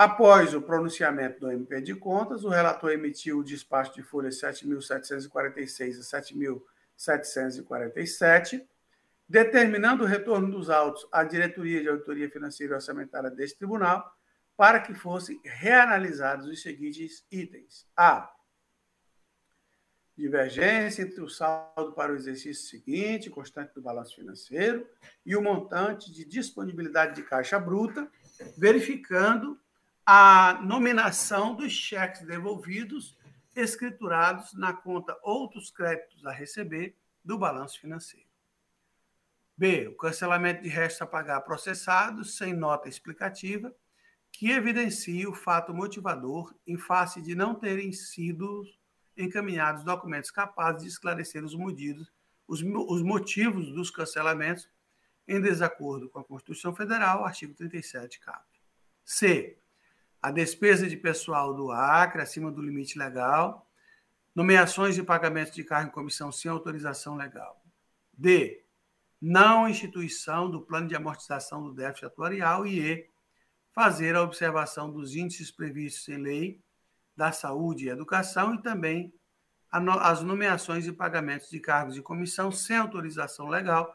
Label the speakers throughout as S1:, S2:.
S1: Após o pronunciamento do MP de Contas, o relator emitiu o despacho de folhas 7.746 a 7.747, determinando o retorno dos autos à diretoria de auditoria financeira e orçamentária deste tribunal para que fossem reanalisados os seguintes itens: a. Divergência entre o saldo para o exercício seguinte, constante do balanço financeiro, e o montante de disponibilidade de caixa bruta, verificando a nominação dos cheques devolvidos escriturados na conta outros créditos a receber do balanço financeiro. B. O cancelamento de restos a pagar processados sem nota explicativa que evidencie o fato motivador em face de não terem sido encaminhados documentos capazes de esclarecer os os, os motivos dos cancelamentos em desacordo com a Constituição Federal, artigo 37, cap. C a despesa de pessoal do Acre acima do limite legal, nomeações e pagamentos de cargo em comissão sem autorização legal. D. Não instituição do plano de amortização do déficit atuarial e E. Fazer a observação dos índices previstos em lei da saúde e educação e também as nomeações e pagamentos de cargos de comissão sem autorização legal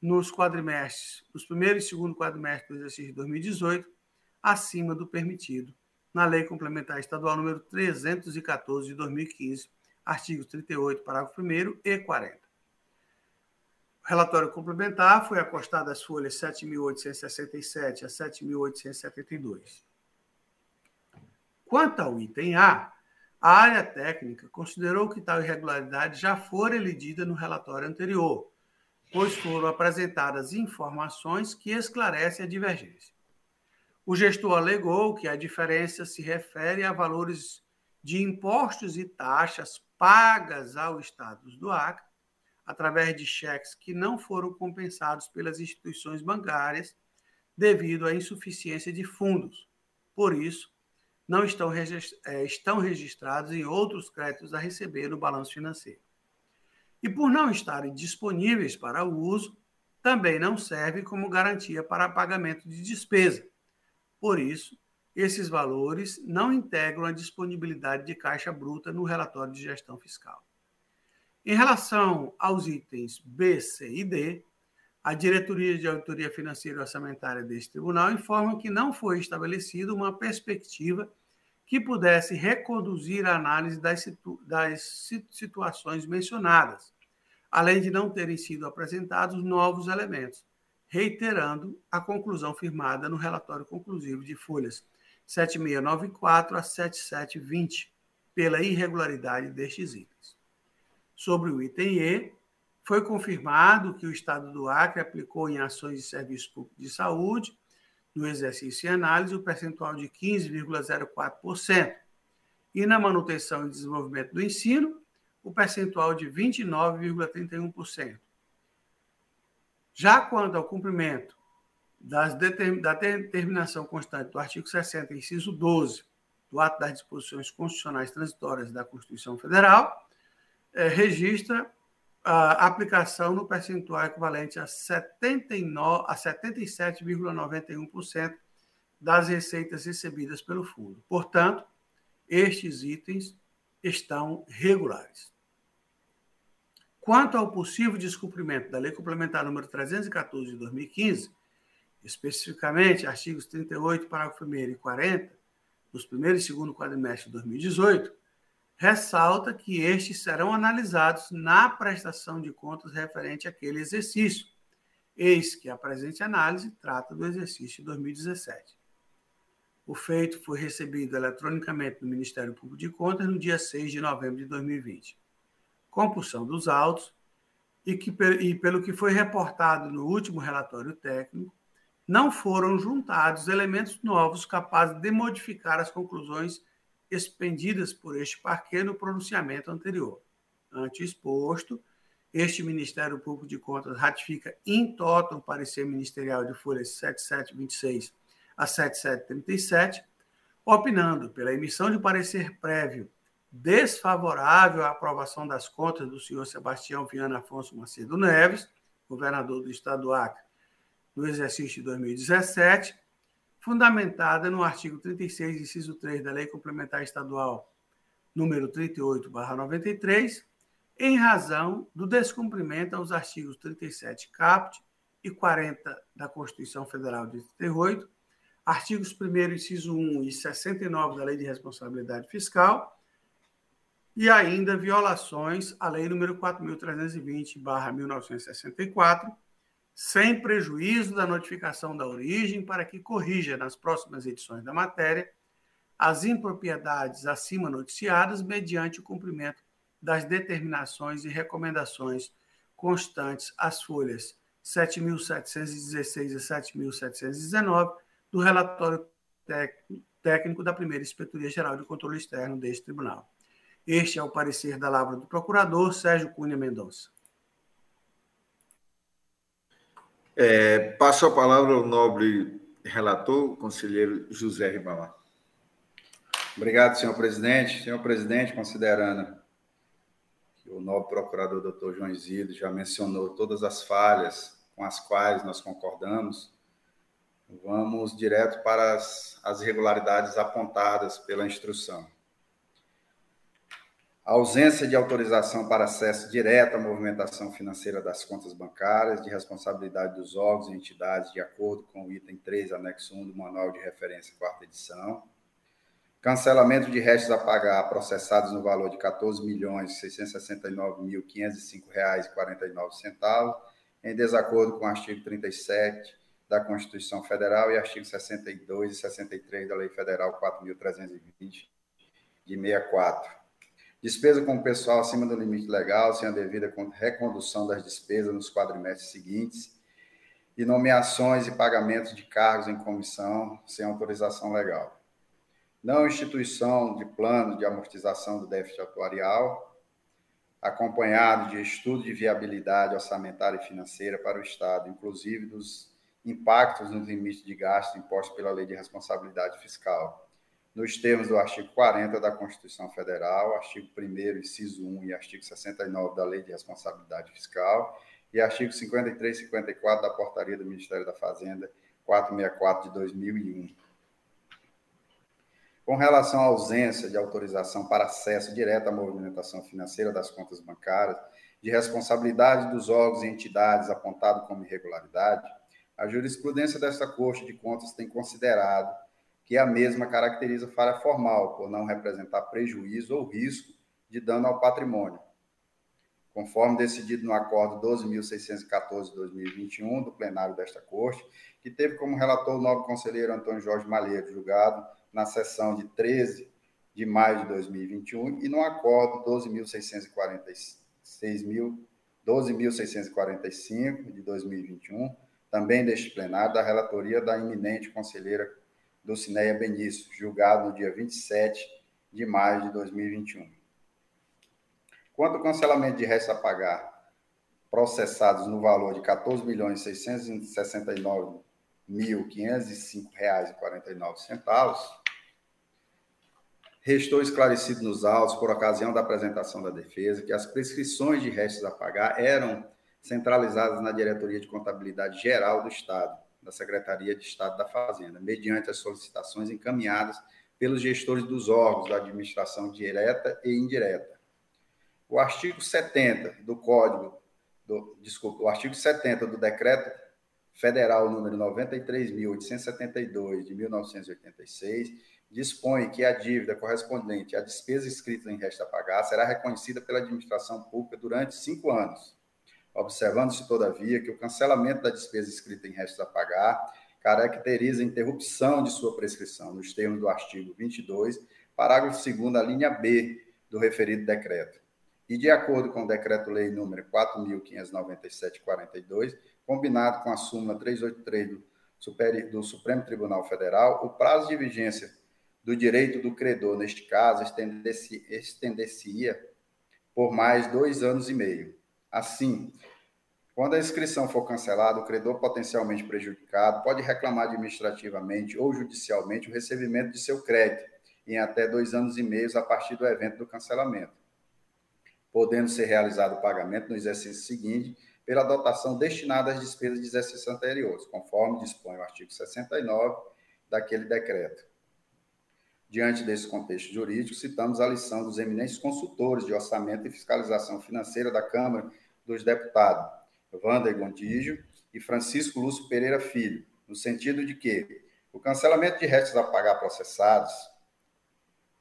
S1: nos quadrimestres, nos primeiros e segundo quadrimestre do exercício de 2018 acima do permitido na Lei Complementar Estadual número 314 de 2015, artigos 38, parágrafo 1 e 40. O relatório complementar foi acostado às folhas 7.867 a 7.872. Quanto ao item A, a área técnica considerou que tal irregularidade já fora elidida no relatório anterior, pois foram apresentadas informações que esclarecem a divergência. O gestor alegou que a diferença se refere a valores de impostos e taxas pagas ao Estado do Acre, através de cheques que não foram compensados pelas instituições bancárias devido à insuficiência de fundos. Por isso, não estão, é, estão registrados em outros créditos a receber no balanço financeiro. E por não estarem disponíveis para o uso, também não servem como garantia para pagamento de despesa, por isso, esses valores não integram a disponibilidade de caixa bruta no relatório de gestão fiscal. Em relação aos itens B, C e D, a Diretoria de Auditoria Financeira e Orçamentária deste tribunal informa que não foi estabelecida uma perspectiva que pudesse reconduzir a análise das, situ das situações mencionadas, além de não terem sido apresentados novos elementos, reiterando a conclusão firmada no relatório conclusivo de folhas 7694 a 7720, pela irregularidade destes itens. Sobre o item E, foi confirmado que o Estado do Acre aplicou em ações de serviço público de saúde, no exercício e análise, o percentual de 15,04%, e na manutenção e desenvolvimento do ensino, o percentual de 29,31%. Já quanto ao cumprimento das da determinação constante do artigo 60, inciso 12, do ato das disposições constitucionais transitórias da Constituição Federal, é, registra a aplicação no percentual equivalente a, a 77,91% das receitas recebidas pelo fundo. Portanto, estes itens estão regulares. Quanto ao possível descumprimento da Lei Complementar número 314 de 2015, especificamente artigos 38, parágrafo 1 e 40, dos primeiro e segundo quadrimestre de 2018, ressalta que estes serão analisados na prestação de contas referente àquele exercício, eis que a presente análise trata do exercício de 2017. O feito foi recebido eletronicamente no Ministério Público de Contas no dia 6 de novembro de 2020 compulsão dos autos, e, que, e pelo que foi reportado no último relatório técnico, não foram juntados elementos novos capazes de modificar as conclusões expendidas por este parquê no pronunciamento anterior. Ante exposto, este Ministério Público de Contas ratifica em toto o parecer ministerial de folhas 7726 a 7737, opinando pela emissão de parecer prévio desfavorável à aprovação das contas do senhor Sebastião Viana Afonso Macedo Neves, governador do estado do Acre, no exercício de 2017, fundamentada no artigo 36, inciso 3 da Lei Complementar Estadual número 38/93, em razão do descumprimento aos artigos 37 caput e 40 da Constituição Federal de 38, artigos 1 inciso 1 e 69 da Lei de Responsabilidade Fiscal, e ainda violações à Lei nº 4.320-1964, sem prejuízo da notificação da origem, para que corrija nas próximas edições da matéria as impropriedades acima noticiadas mediante o cumprimento das determinações e recomendações constantes às folhas 7.716 e 7.719 do relatório técnico da primeira Inspetoria Geral de Controle Externo deste tribunal. Este é o parecer da Lavra do Procurador Sérgio Cunha Mendonça.
S2: É, passo a palavra ao nobre relator, conselheiro José Ribamar.
S3: Obrigado, senhor presidente. Senhor presidente, considerando que o novo procurador, doutor João Isidro, já mencionou todas as falhas com as quais nós concordamos, vamos direto para as, as irregularidades apontadas pela instrução. A ausência de autorização para acesso direto à movimentação financeira das contas bancárias, de responsabilidade dos órgãos e entidades, de acordo com o item 3, anexo 1 do Manual de Referência, quarta edição. Cancelamento de restos a pagar processados no valor de R$ 14.669.505,49, em desacordo com o artigo 37 da Constituição Federal e artigo 62 e 63 da Lei Federal 4.320, de 64 Despesa com o pessoal acima do limite legal, sem a devida recondução das despesas nos quadrimestres seguintes. E nomeações e pagamentos de cargos em comissão sem autorização legal. Não instituição de plano de amortização do déficit atuarial, acompanhado de estudo de viabilidade orçamentária e financeira para o Estado, inclusive dos impactos nos limites de gasto impostos pela Lei de Responsabilidade Fiscal nos termos do artigo 40 da Constituição Federal, artigo 1 inciso 1 e artigo 69 da Lei de Responsabilidade Fiscal e artigo 53 e 54 da Portaria do Ministério da Fazenda 464 de 2001. Com relação à ausência de autorização para acesso direto à movimentação financeira das contas bancárias, de responsabilidade dos órgãos e entidades apontado como irregularidade, a jurisprudência desta Corte de Contas tem considerado que a mesma caracteriza falha formal, por não representar prejuízo ou risco de dano ao patrimônio, conforme decidido no acordo 12.614-2021 do plenário desta Corte, que teve como relator o novo conselheiro Antônio Jorge Malheiro, julgado na sessão de 13 de maio de 2021, e no acordo 12.645 12 de 2021, também deste plenário, da relatoria da eminente conselheira Dulcineia Benício, julgado no dia 27 de maio de 2021. Quanto ao cancelamento de restos a pagar processados no valor de R$ 14.669.505,49, restou esclarecido nos autos, por ocasião da apresentação da defesa, que as prescrições de restos a pagar eram centralizadas na Diretoria de Contabilidade Geral do Estado, da Secretaria de Estado da Fazenda, mediante as solicitações encaminhadas pelos gestores dos órgãos da administração direta e indireta. O artigo 70 do Código, do, desculpa, o artigo 70 do Decreto Federal número 93.872 de 1986 dispõe que a dívida correspondente à despesa escrita em resta a pagar será reconhecida pela administração pública durante cinco anos observando-se, todavia, que o cancelamento da despesa escrita em restos a pagar caracteriza a interrupção de sua prescrição, nos termos do artigo 22, parágrafo 2 a linha B do referido decreto. E, de acordo com o Decreto-Lei número 4.597-42, combinado com a súmula 383 do, Supremo Tribunal Federal, o prazo de vigência do direito do credor, neste caso, estender-se-ia estender por mais dois anos e meio. Assim, quando a inscrição for cancelada, o credor potencialmente prejudicado pode reclamar administrativamente ou judicialmente o recebimento de seu crédito em até dois anos e meio a partir do evento do cancelamento, podendo ser realizado o pagamento no exercício seguinte pela dotação destinada às despesas de exercícios anteriores, conforme dispõe o artigo 69 daquele decreto. Diante desse contexto jurídico, citamos a lição dos eminentes consultores de orçamento e fiscalização financeira da Câmara dos Deputados, Wander Gondígio e Francisco Lúcio Pereira Filho, no sentido de que o cancelamento de restos a pagar processados,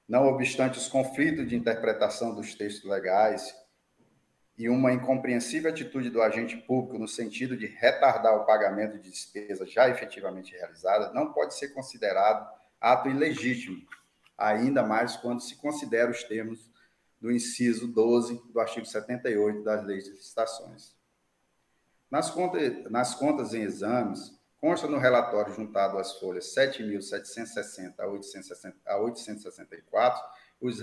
S3: não obstante os conflitos de interpretação dos textos legais e uma incompreensível atitude do agente público no sentido de retardar o pagamento de despesas já efetivamente realizadas, não pode ser considerado ato ilegítimo, ainda mais quando se considera os termos do inciso 12 do artigo 78 das leis de licitações. Nas contas, nas contas em exames, consta no relatório juntado às folhas 7.760 a 864 os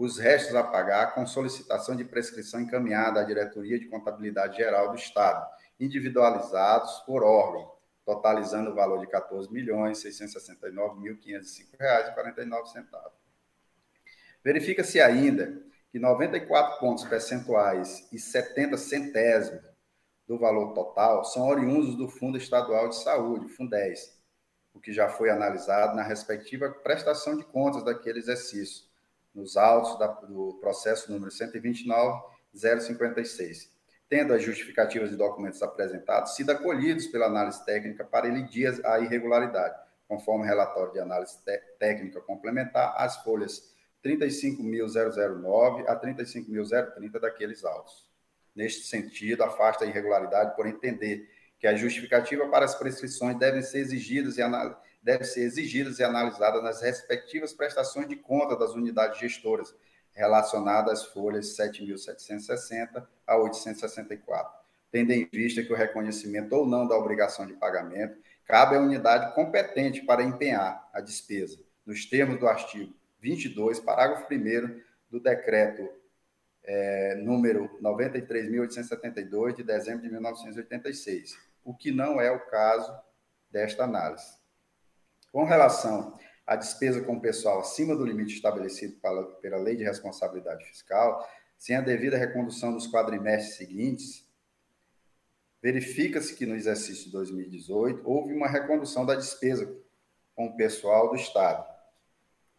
S3: os restos a pagar com solicitação de prescrição encaminhada à Diretoria de Contabilidade Geral do Estado, individualizados por órgão, totalizando o valor de R$ 14.669.505,49. Verifica-se ainda que 94 pontos percentuais e 70 centésimos do valor total são oriundos do Fundo Estadual de Saúde, Fundez, o que já foi analisado na respectiva prestação de contas daquele exercício, nos autos da, do processo número 129.056, tendo as justificativas e documentos apresentados sido acolhidos pela análise técnica para elidir a irregularidade, conforme relatório de análise técnica complementar, as folhas 35.009 a 35.030 daqueles autos. Neste sentido, afasta a irregularidade por entender que a justificativa para as prescrições devem ser exigidas e devem ser exigidas e analisadas nas respectivas prestações de conta das unidades gestoras, relacionadas às folhas 7.760 a 864, tendo em vista que o reconhecimento ou não da obrigação de pagamento cabe à unidade competente para empenhar a despesa, nos termos do artigo 22, parágrafo 1 do decreto é, número 93.872, de dezembro de 1986, o que não é o caso desta análise. Com relação à despesa com pessoal acima do limite estabelecido pela Lei de Responsabilidade Fiscal, sem a devida recondução dos quadrimestres seguintes, verifica-se que no exercício 2018 houve uma recondução da despesa com o pessoal do Estado,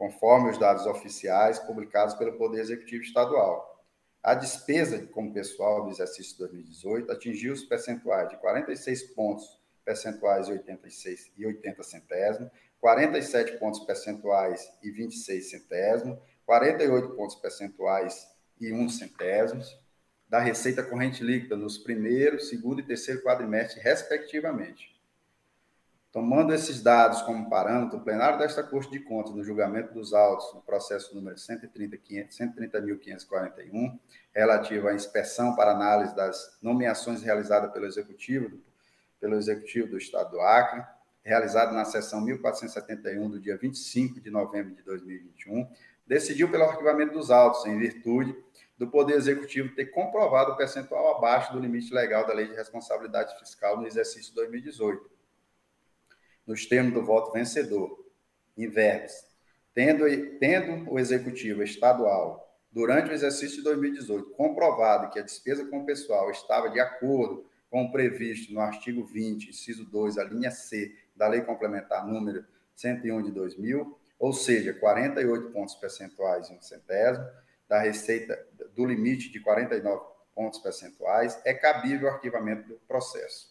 S3: conforme os dados oficiais publicados pelo Poder Executivo Estadual. A despesa com pessoal do exercício 2018 atingiu os percentuais de 46 pontos percentuais e 86 e 80 centésimos, 47 pontos percentuais e 26 centésimos, 48 pontos percentuais e 1 centésimos da receita corrente líquida nos primeiro, segundo e terceiro quadrimestre, respectivamente. Tomando esses dados como parâmetro, o plenário desta Corte de Contas, no julgamento dos autos, no processo número 130.541, relativo à inspeção para análise das nomeações realizadas pelo Executivo pelo Executivo do Estado do Acre, realizado na sessão 1471 do dia 25 de novembro de 2021, decidiu pelo arquivamento dos autos, em virtude do Poder Executivo ter comprovado o percentual abaixo do limite legal da Lei de Responsabilidade Fiscal no exercício 2018, nos termos do voto vencedor, em verbos, tendo, tendo o Executivo Estadual, durante o exercício de 2018, comprovado que a despesa com o pessoal estava de acordo como previsto no artigo 20, inciso 2, a linha C da Lei Complementar número 101 de 2000, ou seja, 48 pontos percentuais e um centésimo, da receita do limite de 49 pontos percentuais, é cabível o arquivamento do processo.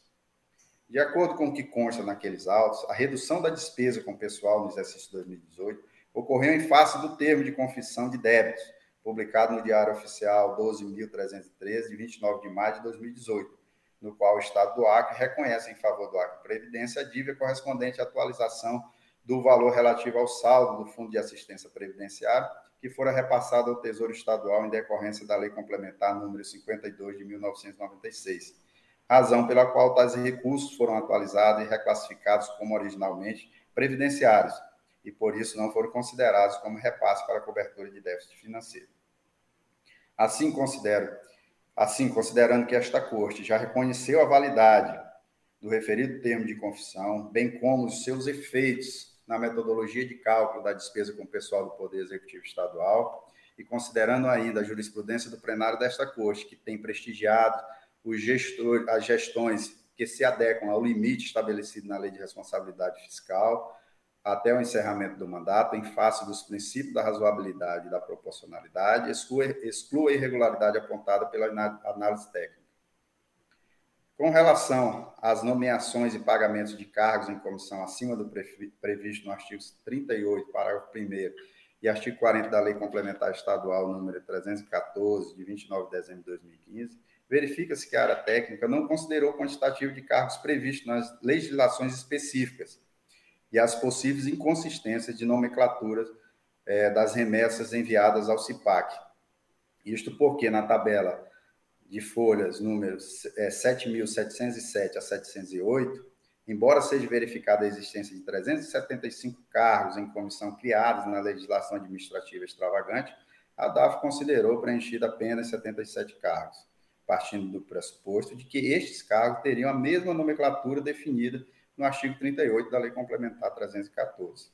S3: De acordo com o que consta naqueles autos, a redução da despesa com o pessoal no exercício 2018 ocorreu em face do termo de confissão de débitos, publicado no Diário Oficial 12.313, de 29 de maio de 2018, no qual o Estado do Acre reconhece em favor do Acre Previdência a dívida correspondente à atualização do valor relativo ao saldo do Fundo de Assistência Previdenciária, que fora repassado ao Tesouro Estadual em decorrência da Lei Complementar número 52 de 1996, razão pela qual tais recursos foram atualizados e reclassificados como originalmente previdenciários, e por isso não foram considerados como repasse para cobertura de déficit financeiro. Assim, considero Assim, considerando que esta Corte já reconheceu a validade do referido termo de confissão, bem como os seus efeitos na metodologia de cálculo da despesa com o pessoal do Poder Executivo Estadual, e considerando ainda a jurisprudência do plenário desta Corte, que tem prestigiado os as gestões que se adequam ao limite estabelecido na Lei de Responsabilidade Fiscal, até o encerramento do mandato, em face dos princípios da razoabilidade e da proporcionalidade, exclua a irregularidade apontada pela análise técnica. Com relação às nomeações e pagamentos de cargos em comissão acima do previsto no artigo 38, parágrafo 1 e artigo 40 da Lei Complementar Estadual número 314, de 29 de dezembro de 2015, verifica-se que a área técnica não considerou o quantitativo de cargos previsto nas legislações específicas, e as possíveis inconsistências de nomenclaturas é, das remessas enviadas ao CIPAC. Isto porque na tabela de folhas números é, 7.707 a 708, embora seja verificada a existência de 375 cargos em comissão criados na legislação administrativa extravagante, a DAF considerou preenchida apenas 77 cargos, partindo do pressuposto de que estes cargos teriam a mesma nomenclatura definida no artigo 38 da Lei Complementar 314.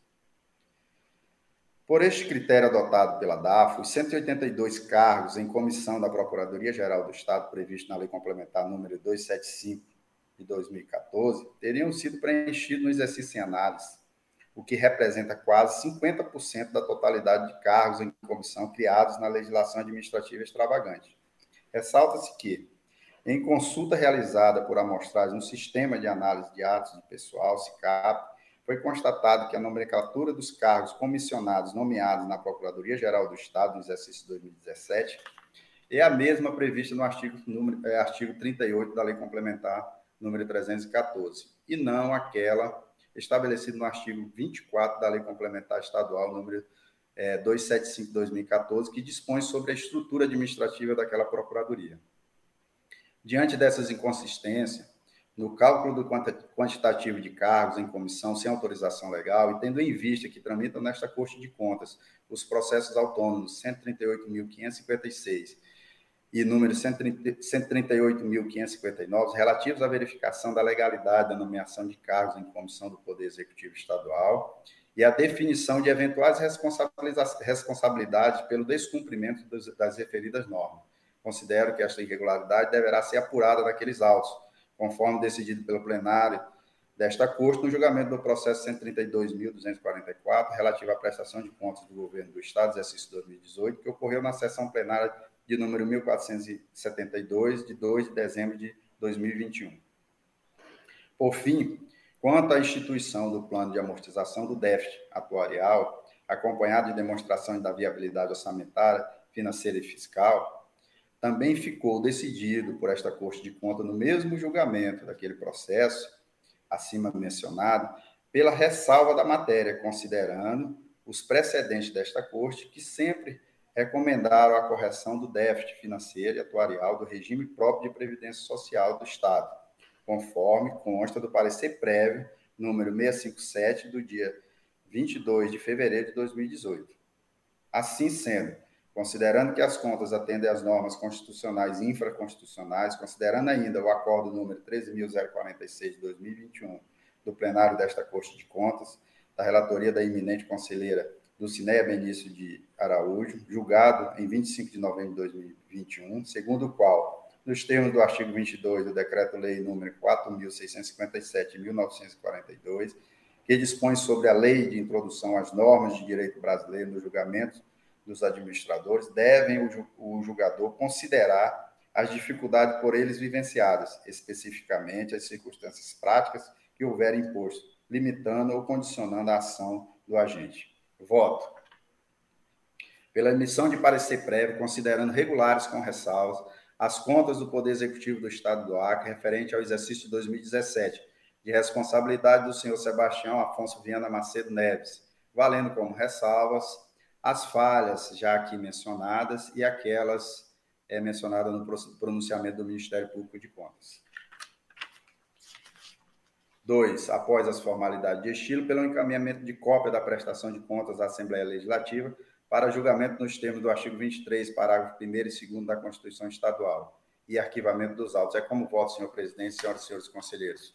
S3: Por este critério adotado pela DAF, os 182 cargos em comissão da Procuradoria-Geral do Estado, previsto na Lei Complementar número 275 de 2014, teriam sido preenchidos no exercício em análise, o que representa quase 50% da totalidade de cargos em comissão criados na legislação administrativa extravagante. Ressalta-se que, em consulta realizada por amostragem no Sistema de Análise de Atos de Pessoal, SICAP, foi constatado que a nomenclatura dos cargos comissionados nomeados na Procuradoria-Geral do Estado no exercício 2017 é a mesma prevista no artigo, número, é, artigo 38 da Lei Complementar número 314, e não aquela estabelecida no artigo 24 da Lei Complementar Estadual número é, 275-2014, que dispõe sobre a estrutura administrativa daquela Procuradoria. Diante dessas inconsistências, no cálculo do quantitativo de cargos em comissão sem autorização legal e tendo em vista que tramitam nesta Corte de Contas os processos autônomos 138.556 e número 138.559 relativos à verificação da legalidade da nomeação de cargos em comissão do Poder Executivo Estadual e a definição de eventuais responsabilidades pelo descumprimento das referidas normas considero que esta irregularidade deverá ser apurada naqueles autos, conforme decidido pelo plenário desta Corte no julgamento do processo 132.244, relativo à prestação de contas do governo do Estado, exercício 2018, que ocorreu na sessão plenária de número 1472, de 2 de dezembro de 2021. Por fim, quanto à instituição do plano de amortização do déficit atuarial, acompanhado de demonstração da viabilidade orçamentária, financeira e fiscal, também ficou decidido por esta Corte de Contas, no mesmo julgamento daquele processo, acima mencionado, pela ressalva da matéria, considerando os precedentes desta Corte, que sempre recomendaram a correção do déficit financeiro e atuarial do regime próprio de previdência social do Estado, conforme consta do parecer prévio número 657 do dia 22 de fevereiro de 2018. Assim sendo, considerando que as contas atendem às normas constitucionais e infraconstitucionais, considerando ainda o acordo número 13.046 de 2021 do plenário desta Corte de Contas, da relatoria da eminente conselheira Dulcineia Benício de Araújo, julgado em 25 de novembro de 2021, segundo o qual, nos termos do artigo 22 do Decreto-Lei número 4.657 de 1942, que dispõe sobre a lei de introdução às normas de direito brasileiro no julgamento dos administradores, devem o julgador considerar as dificuldades por eles vivenciadas, especificamente as circunstâncias práticas que houverem imposto, limitando ou condicionando a ação do agente. Voto. Pela emissão de parecer prévio, considerando regulares com ressalvas as contas do Poder Executivo do Estado do Acre referente ao exercício de 2017, de responsabilidade do senhor Sebastião Afonso Viana Macedo Neves, valendo como ressalvas as falhas já aqui mencionadas e aquelas é, mencionadas no pronunciamento do Ministério Público de Contas. Dois, após as formalidades de estilo, pelo encaminhamento de cópia da prestação de contas à Assembleia Legislativa para julgamento nos termos do artigo 23, parágrafo 1 e 2 da Constituição Estadual e arquivamento dos autos. É como voto, senhor presidente, senhoras e senhores conselheiros.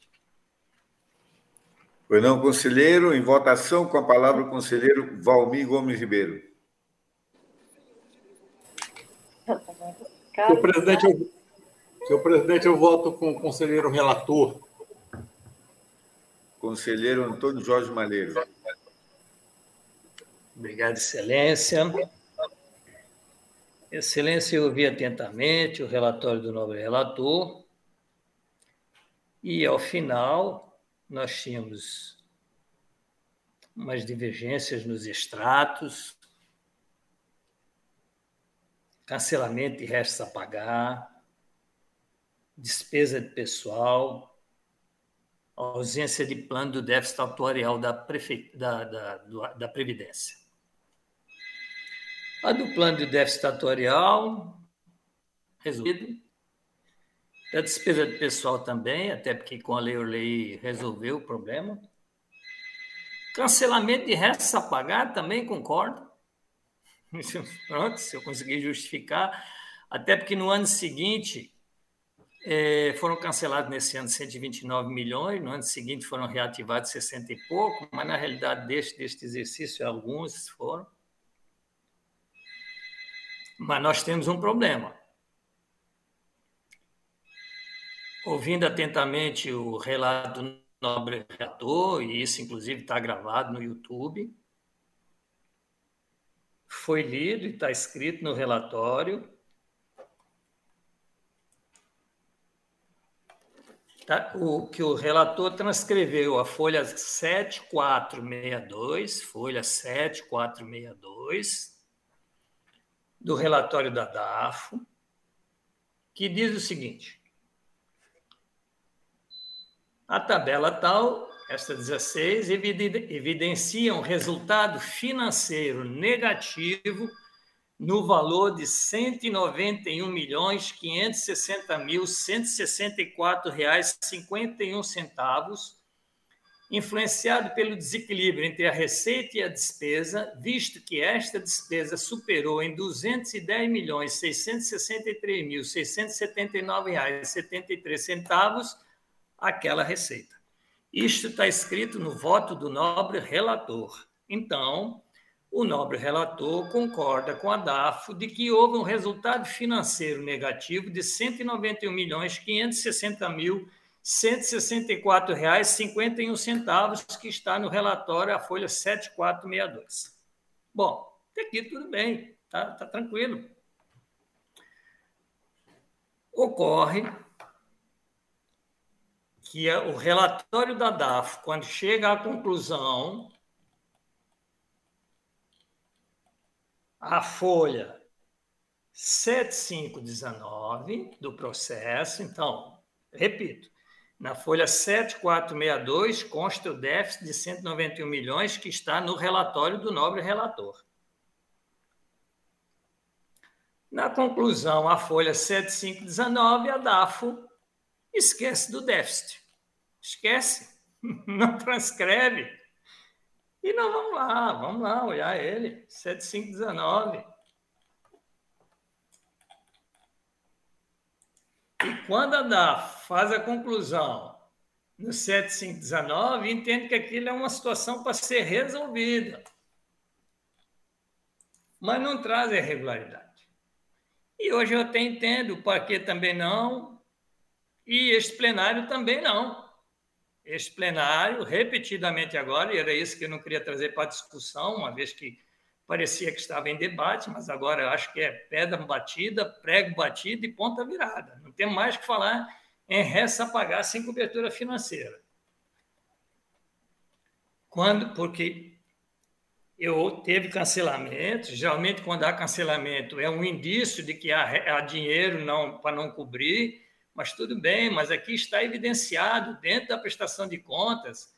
S2: Pois não, conselheiro. Em votação, com a palavra o conselheiro Valmir Gomes Ribeiro.
S4: Senhor presidente, eu, senhor presidente, eu voto com o conselheiro relator.
S2: Conselheiro Antônio Jorge Malheiro.
S5: Obrigado, Excelência. Excelência, eu ouvi atentamente o relatório do nobre relator e, ao final, nós tínhamos umas divergências nos extratos, cancelamento de restos a pagar, despesa de pessoal, ausência de plano do déficit atuarial da, prefe... da, da, da Previdência. A do plano de déficit atuarial, resolvido. A despesa de pessoal também, até porque com a Lei Orley resolveu o problema. Cancelamento de restos a pagar, também concordo. Pronto, se eu conseguir justificar. Até porque no ano seguinte é, foram cancelados nesse ano 129 milhões, no ano seguinte foram reativados 60 e pouco, mas na realidade deste, deste exercício alguns foram. Mas nós temos um problema. Ouvindo atentamente o relato do nobre relator, e isso inclusive está gravado no YouTube, foi lido e está escrito no relatório. Tá, o que o relator transcreveu, a folha 7462, folha 7462, do relatório da DAFO, que diz o seguinte: a tabela tal, esta 16, evidencia um resultado financeiro negativo no valor de R$ 191.560.164,51 influenciado pelo desequilíbrio entre a receita e a despesa, visto que esta despesa superou em 210 milhões 663 mil 679 reais 73 centavos aquela receita. Isto está escrito no voto do nobre relator. Então, o nobre relator concorda com a DAFO de que houve um resultado financeiro negativo de 191 milhões 560 mil R$ 164,51, que está no relatório, a folha 7462. Bom, até aqui tudo bem, tá, tá tranquilo. Ocorre que o relatório da DAF, quando chega à conclusão, a folha 7519 do processo, então, repito, na folha 7462 consta o déficit de 191 milhões que está no relatório do nobre relator. Na conclusão, a folha 7519, a DAFO esquece do déficit. Esquece, não transcreve. E nós vamos lá, vamos lá olhar ele, 7519. E quando a DAF faz a conclusão no 7519, entende que aquilo é uma situação para ser resolvida. Mas não traz irregularidade. E hoje eu até entendo por que também não, e este plenário também não. Este plenário, repetidamente agora, e era isso que eu não queria trazer para discussão, uma vez que parecia que estava em debate, mas agora acho que é pedra batida, prego batido e ponta virada. Não tem mais que falar em resta pagar sem cobertura financeira. Quando, porque eu teve cancelamento, geralmente quando há cancelamento é um indício de que há, há dinheiro não para não cobrir, mas tudo bem, mas aqui está evidenciado dentro da prestação de contas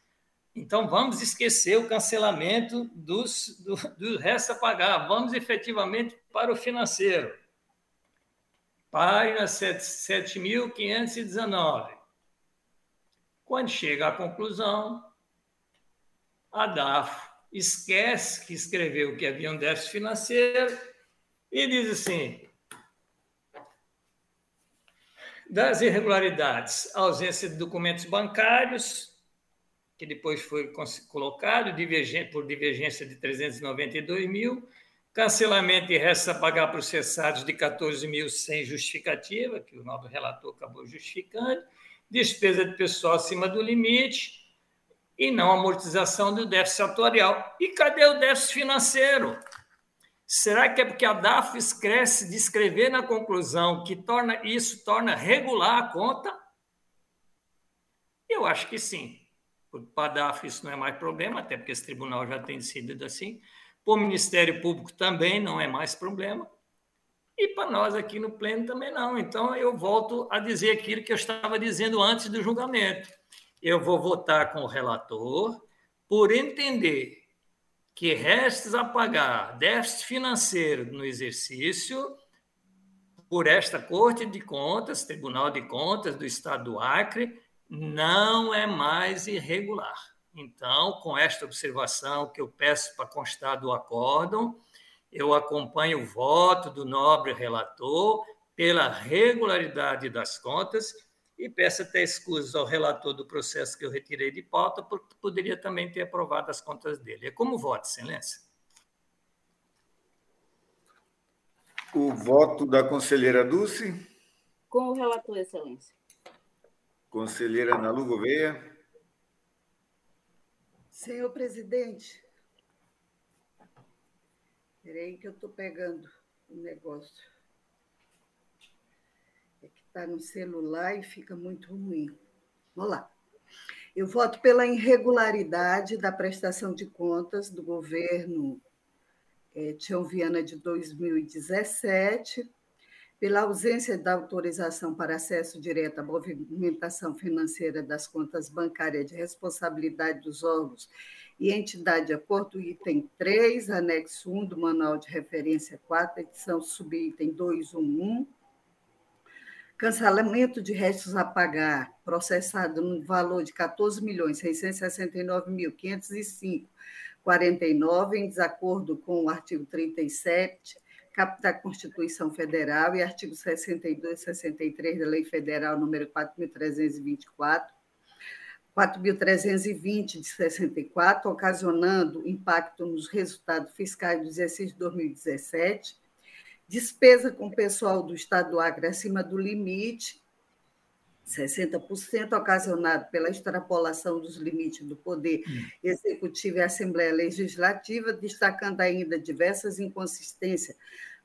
S5: então, vamos esquecer o cancelamento dos, do, do resto a pagar. Vamos efetivamente para o financeiro. Página 7.519. Quando chega à conclusão, a DAF esquece que escreveu que havia um déficit financeiro e diz assim: das irregularidades, ausência de documentos bancários, que depois foi colocado por divergência de 392 mil, cancelamento e restos a pagar processados de 14 mil sem justificativa, que o novo relator acabou justificando, despesa de pessoal acima do limite, e não amortização do déficit atuarial. E cadê o déficit financeiro? Será que é porque a DAF esquece de escrever na conclusão que torna isso torna regular a conta? Eu acho que sim. Para a DAF isso não é mais problema, até porque esse tribunal já tem decidido assim. Para o Ministério Público também não é mais problema. E para nós aqui no Pleno também não. Então eu volto a dizer aquilo que eu estava dizendo antes do julgamento. Eu vou votar com o relator por entender que restes a pagar déficit financeiro no exercício por esta Corte de Contas, Tribunal de Contas do Estado do Acre, não é mais irregular. Então, com esta observação que eu peço para constar do acórdão, eu acompanho o voto do nobre relator pela regularidade das contas e peço até escusas ao relator do processo que eu retirei de pauta, porque poderia também ter aprovado as contas dele. É como voto, excelência.
S2: O voto da conselheira Dulce.
S6: Com o relator, excelência.
S2: Conselheira Ana Lu Gouveia.
S7: Senhor presidente, Espera que eu estou pegando o negócio. É que está no celular e fica muito ruim. Vamos lá. Eu voto pela irregularidade da prestação de contas do governo é, Tião Viana de 2017, pela ausência da autorização para acesso direto à movimentação financeira das contas bancárias de responsabilidade dos órgãos e entidade de acordo item 3, anexo 1 do Manual de Referência 4, edição subitem 211, cancelamento de restos a pagar processado no valor de R$ 14.669.505,49, em desacordo com o artigo 37 da Constituição Federal e artigo 62 e 63 da Lei Federal número 4.324, 4.320 de 64, ocasionando impacto nos resultados fiscais do exercício de 2017, despesa com pessoal do Estado do Acre acima do limite, 60%, ocasionado pela extrapolação dos limites do Poder Executivo e Assembleia Legislativa, destacando ainda diversas inconsistências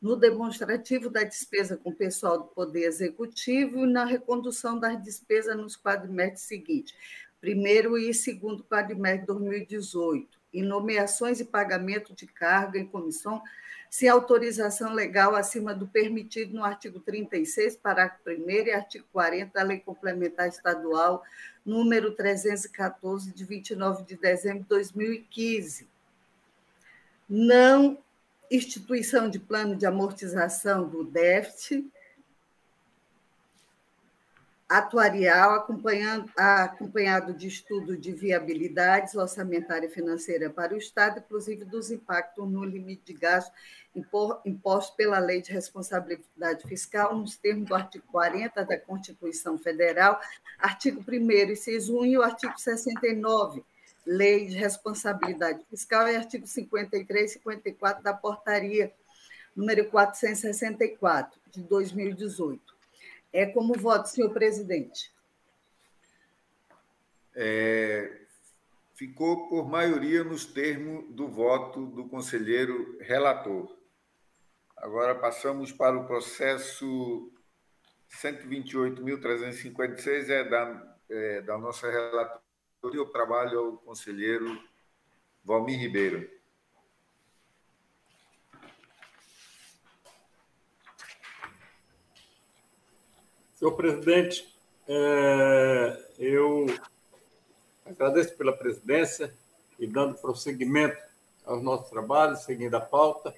S7: no demonstrativo da despesa com pessoal do Poder Executivo e na recondução das despesas nos quadrimestres seguintes primeiro e segundo quadrimestre de 2018, em nomeações e pagamento de carga em comissão sem autorização legal acima do permitido no artigo 36, parágrafo 1 e artigo 40 da Lei Complementar Estadual número 314, de 29 de dezembro de 2015. Não instituição de plano de amortização do déficit, atuarial, acompanhado de estudo de viabilidades orçamentária e financeira para o Estado, inclusive dos impactos no limite de gasto imposto pela Lei de Responsabilidade Fiscal, nos termos do artigo 40 da Constituição Federal, artigo 1 inciso 1 e o artigo 69, Lei de Responsabilidade Fiscal, e artigo 53 e 54 da Portaria número 464, de 2018 é como voto, senhor presidente.
S2: É, ficou por maioria nos termos do voto do conselheiro relator. Agora passamos para o processo 128.356, é da, é da nossa relatoria, o trabalho ao conselheiro Valmir Ribeiro.
S4: Senhor presidente, é, eu agradeço pela presidência e dando prosseguimento aos nossos trabalhos, seguindo a pauta.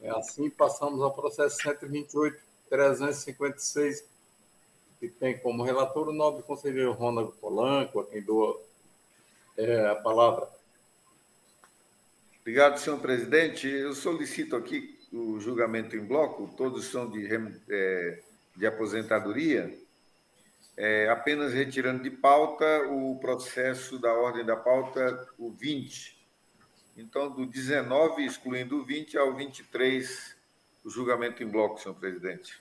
S4: É assim, passamos ao processo 128.356, que tem como relator o nobre conselheiro Ronaldo Polanco, a quem dou é, a palavra.
S2: Obrigado, senhor presidente. Eu solicito aqui o julgamento em bloco, todos são de é, de aposentadoria, é, apenas retirando de pauta o processo da ordem da pauta, o 20. Então, do 19, excluindo o 20, ao 23, o julgamento em bloco, senhor presidente.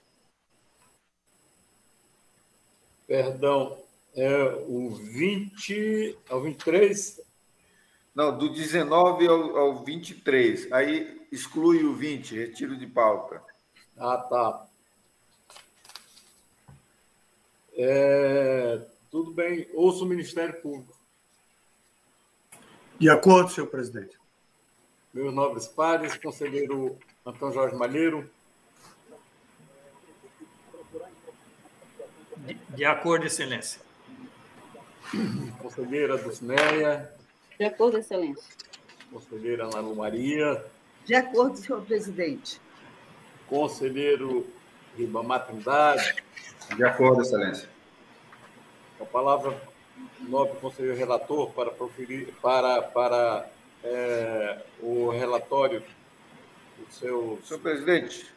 S4: Perdão, É o 20 ao 23?
S2: Não, do 19 ao, ao 23. Aí exclui o 20, retiro de pauta.
S4: Ah, tá. É, tudo bem. Ouço o Ministério Público.
S1: De acordo, senhor presidente.
S4: Meus nobres pares, conselheiro Antônio Jorge Malheiro.
S5: De, de acordo, excelência.
S4: Conselheira Dulcineia.
S6: De acordo, excelência.
S4: Conselheira Ana Lu Maria.
S7: De acordo, senhor presidente.
S4: Conselheiro Ribamar Trindade.
S3: De acordo, excelência.
S4: A palavra nobre conselheiro relator para proferir para para é, o relatório do seu
S2: senhor presidente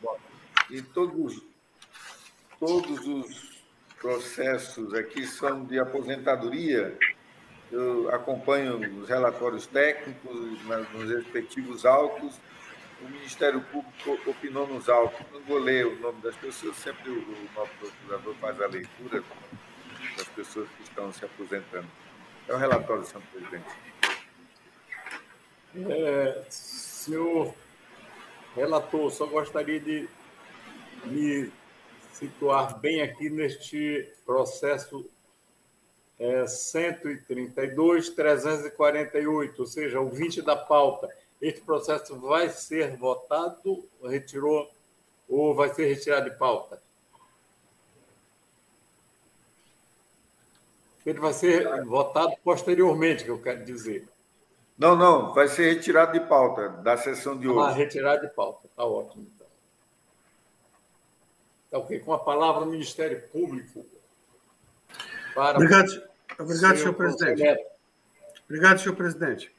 S2: e todos todos os processos aqui são de aposentadoria eu acompanho os relatórios técnicos nos respectivos autos o Ministério Público opinou nos autos. Não vou ler o nome das pessoas, sempre o, o nosso procurador faz a leitura das pessoas que estão se aposentando. É o relatório, senhor presidente.
S4: É, senhor relator, só gostaria de me situar bem aqui neste processo é, 132, 348, ou seja, o 20 da pauta. Este processo vai ser votado, retirou, ou vai ser retirado de pauta? Ele vai ser votado posteriormente, que eu quero dizer.
S2: Não, não, vai ser retirado de pauta da sessão de hoje.
S4: Ah, retirado de pauta, está ótimo. Então. Está ok. Com a palavra o Ministério Público.
S1: Para obrigado, obrigado senhor presidente. Obrigado, senhor presidente.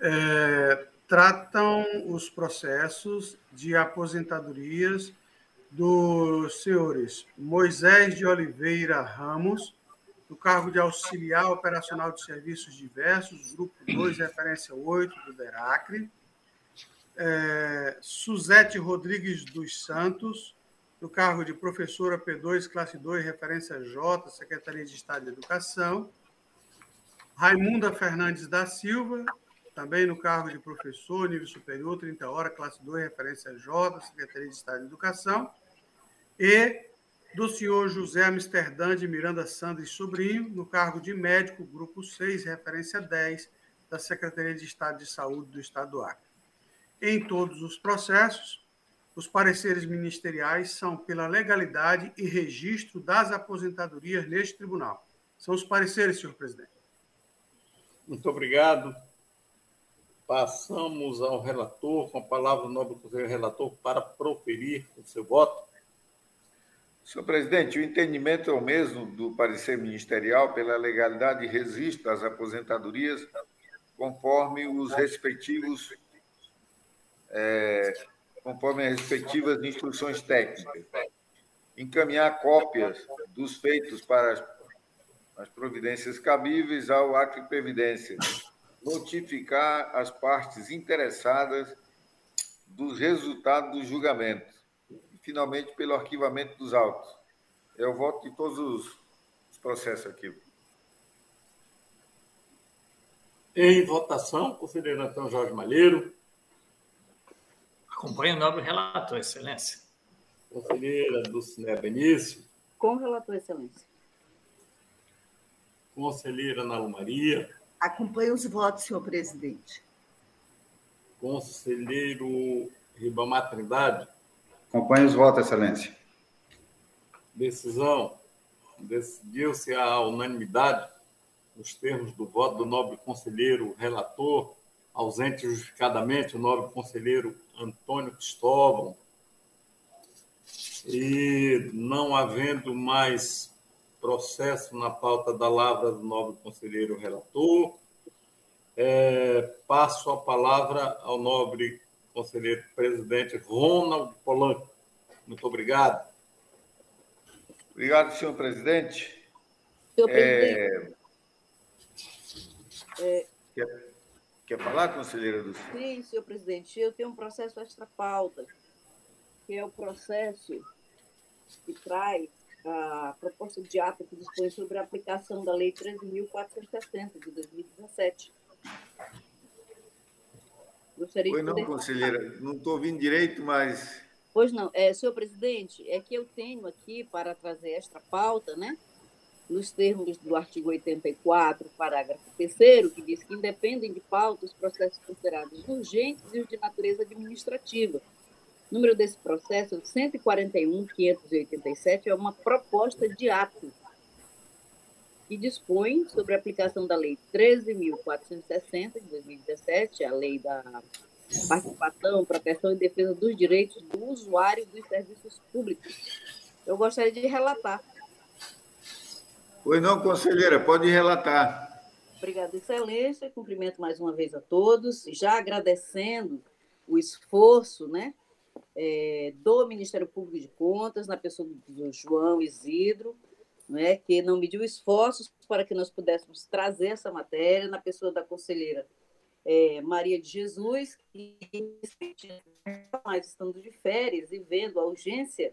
S1: É, tratam os processos de aposentadorias dos senhores Moisés de Oliveira Ramos, do cargo de auxiliar operacional de serviços diversos, grupo 2, referência 8 do DERACRE, é, Suzete Rodrigues dos Santos, do cargo de professora P2, classe 2, referência J, Secretaria de Estado de Educação, Raimunda Fernandes da Silva, também no cargo de professor, nível superior, 30 horas, classe 2, referência J, Secretaria de Estado de Educação, e do senhor José Amsterdã de Miranda Santos Sobrinho, no cargo de médico, grupo 6, referência 10, da Secretaria de Estado de Saúde do Estado do Acre. Em todos os processos, os pareceres ministeriais são pela legalidade e registro das aposentadorias neste tribunal. São os pareceres, senhor presidente.
S4: Muito obrigado. Passamos ao relator, com a palavra nobre conselheiro relator, para proferir o seu voto.
S2: Senhor presidente, o entendimento é o mesmo do parecer ministerial pela legalidade e registro das aposentadorias, conforme os respectivos, é, conforme as respectivas instruções técnicas. Encaminhar cópias dos feitos para as providências cabíveis ao Acre Previdência notificar as partes interessadas dos resultados do julgamento e, finalmente, pelo arquivamento dos autos. É o voto de todos os processos aqui.
S4: Em votação, conselheiro Antônio Jorge Malheiro.
S5: Acompanhe o nobre relator, excelência.
S4: Conselheira Dulcinea Benício.
S6: Com relator, excelência.
S4: Conselheira Ana Maria.
S7: Acompanhe os votos, senhor presidente.
S4: Conselheiro Ribamar Trindade.
S3: Acompanhe os votos, excelência.
S4: Decisão. Decidiu-se a unanimidade, nos termos do voto do nobre conselheiro relator, ausente justificadamente, o nobre conselheiro Antônio Cristóvão. E não havendo mais processo na pauta da lavra do nobre conselheiro relator. É, passo a palavra ao nobre conselheiro presidente Ronald Polanco. Muito obrigado.
S2: Obrigado, senhor presidente.
S6: Senhor presidente.
S2: É... É... Quer, quer falar, conselheira do
S6: Sim, senhor presidente. Eu tenho um processo extra-pauta, que é o processo que traz a proposta de ato que dispõe sobre a aplicação da Lei 13.460 de 2017.
S2: Gostaria pois não, poder... conselheira, não estou ouvindo direito, mas...
S6: Pois não, é, senhor presidente, é que eu tenho aqui para trazer esta pauta, né? nos termos do artigo 84, parágrafo 3 que diz que independem de pauta os processos considerados urgentes e os de natureza administrativa. O número desse processo, 141.587, é uma proposta de ato que dispõe sobre a aplicação da Lei 13.460, de 2017, a Lei da Participação, Proteção e Defesa dos Direitos do Usuário dos Serviços Públicos. Eu gostaria de relatar
S2: Pois não, conselheira, pode relatar.
S6: Obrigada, Excelência. Cumprimento mais uma vez a todos, já agradecendo o esforço né, é, do Ministério Público de Contas, na pessoa do João Isidro, né, que não mediu esforços para que nós pudéssemos trazer essa matéria, na pessoa da conselheira é, Maria de Jesus, que mais estando de férias e vendo a urgência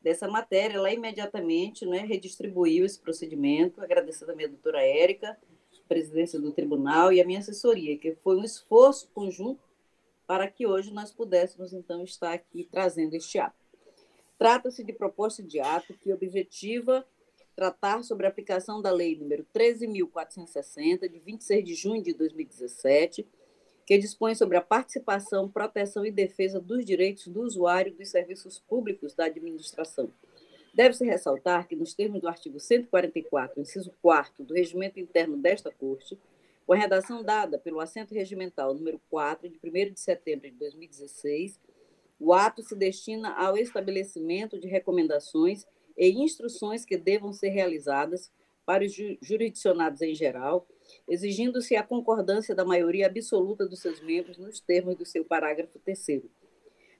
S6: dessa matéria, ela imediatamente né, redistribuiu esse procedimento, agradecendo a minha doutora Érica, presidência do tribunal e a minha assessoria, que foi um esforço conjunto para que hoje nós pudéssemos, então, estar aqui trazendo este ato. Trata-se de proposta de ato que objetiva tratar sobre a aplicação da Lei número 13.460, de 26 de junho de 2017, que dispõe sobre a participação, proteção e defesa dos direitos do usuário dos serviços públicos da administração. Deve-se ressaltar que, nos termos do artigo 144, inciso 4 do Regimento Interno desta Corte, com a redação dada pelo assento regimental número 4, de 1 de setembro de 2016, o ato se destina ao estabelecimento de recomendações e instruções que devam ser realizadas para os jurisdicionados em geral exigindo-se a concordância da maioria absoluta dos seus membros nos termos do seu parágrafo 3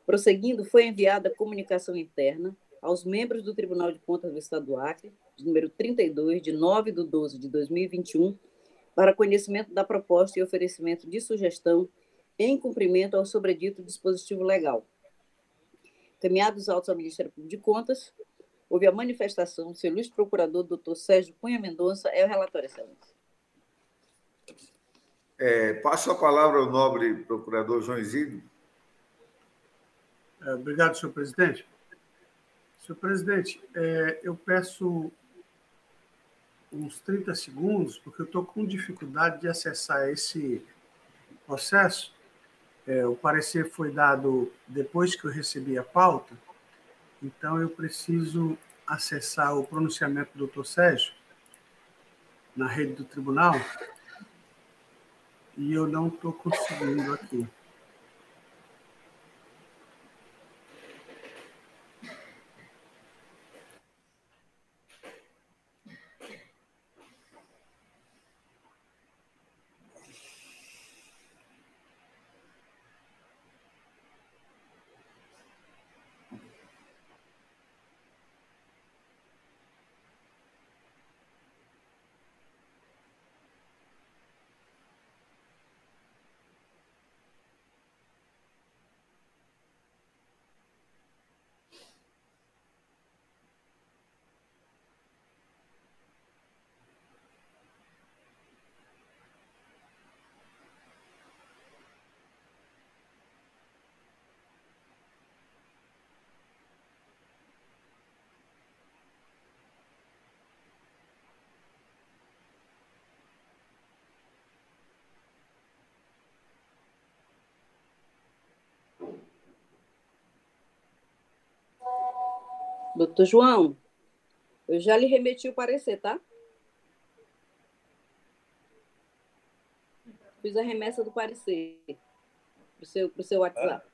S6: Prosseguindo, foi enviada comunicação interna aos membros do Tribunal de Contas do Estado do Acre, de número 32, de 9 de 12 de 2021, para conhecimento da proposta e oferecimento de sugestão em cumprimento ao sobredito dispositivo legal. Caminhados autos ao Ministério Público de Contas, houve a manifestação do seu ilustre procurador, doutor Sérgio Cunha Mendonça, é o relatório, excelência.
S2: É, passo a palavra ao nobre procurador João Isidro.
S1: É, obrigado, senhor presidente. Senhor presidente, é, eu peço uns 30 segundos, porque eu estou com dificuldade de acessar esse processo. É, o parecer foi dado depois que eu recebi a pauta, então eu preciso acessar o pronunciamento do doutor Sérgio na rede do tribunal e eu não estou conseguindo aqui.
S6: Doutor João, eu já lhe remeti o parecer, tá? Fiz a remessa do parecer para o seu, pro seu WhatsApp.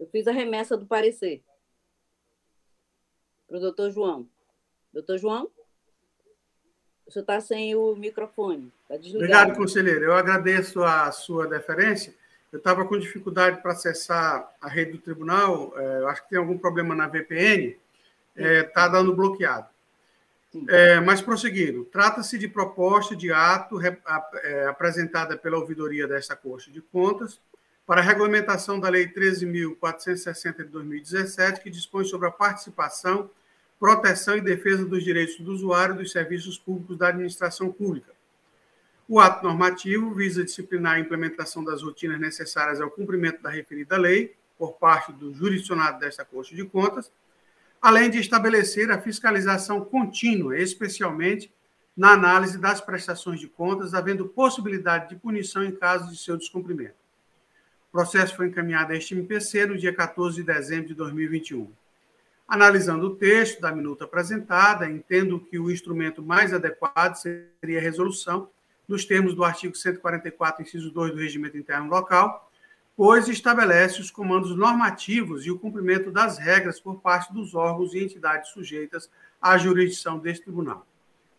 S6: Eu fiz a remessa do parecer para o doutor João. Doutor João? O senhor está sem o microfone. Tá
S1: Obrigado, conselheiro. Eu agradeço a sua deferência. Eu estava com dificuldade para acessar a rede do tribunal. É, eu acho que tem algum problema na VPN está é, tá dando bloqueado. É, mas prosseguindo, trata-se de proposta de ato é, apresentada pela ouvidoria desta Corte de Contas para a regulamentação da Lei 13.460 de 2017, que dispõe sobre a participação, proteção e defesa dos direitos do usuário dos serviços públicos da administração pública. O ato normativo visa disciplinar a implementação das rotinas necessárias ao cumprimento da referida lei por parte do jurisdicionado desta Corte de Contas, além de estabelecer a fiscalização contínua, especialmente na análise das prestações de contas, havendo possibilidade de punição em caso de seu descumprimento. O processo foi encaminhado a este MPC no dia 14 de dezembro de 2021. Analisando o texto da minuta apresentada, entendo que o instrumento mais adequado seria a resolução, nos termos do artigo 144, inciso 2 do Regimento Interno Local, pois estabelece os comandos normativos e o cumprimento das regras por parte dos órgãos e entidades sujeitas à jurisdição deste tribunal.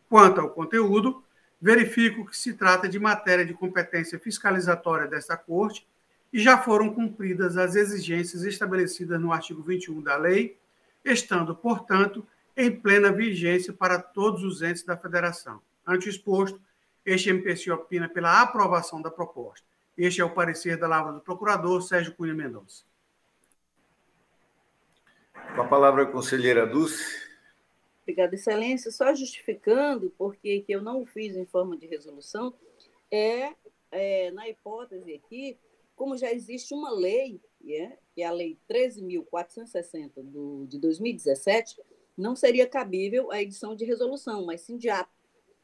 S1: Quanto ao conteúdo, verifico que se trata de matéria de competência fiscalizatória desta Corte e já foram cumpridas as exigências estabelecidas no artigo 21 da lei estando, portanto, em plena vigência para todos os entes da federação. Ante o exposto, este MPC opina pela aprovação da proposta. Este é o parecer da Lavra do Procurador Sérgio Cunha Mendonça.
S2: Com a palavra a conselheira Dulce.
S6: Obrigada, Excelência. Só justificando, porque que eu não fiz em forma de resolução, é, é na hipótese aqui, como já existe uma lei yeah, que é a Lei 13.460 de 2017, não seria cabível a edição de resolução, mas sim de ato,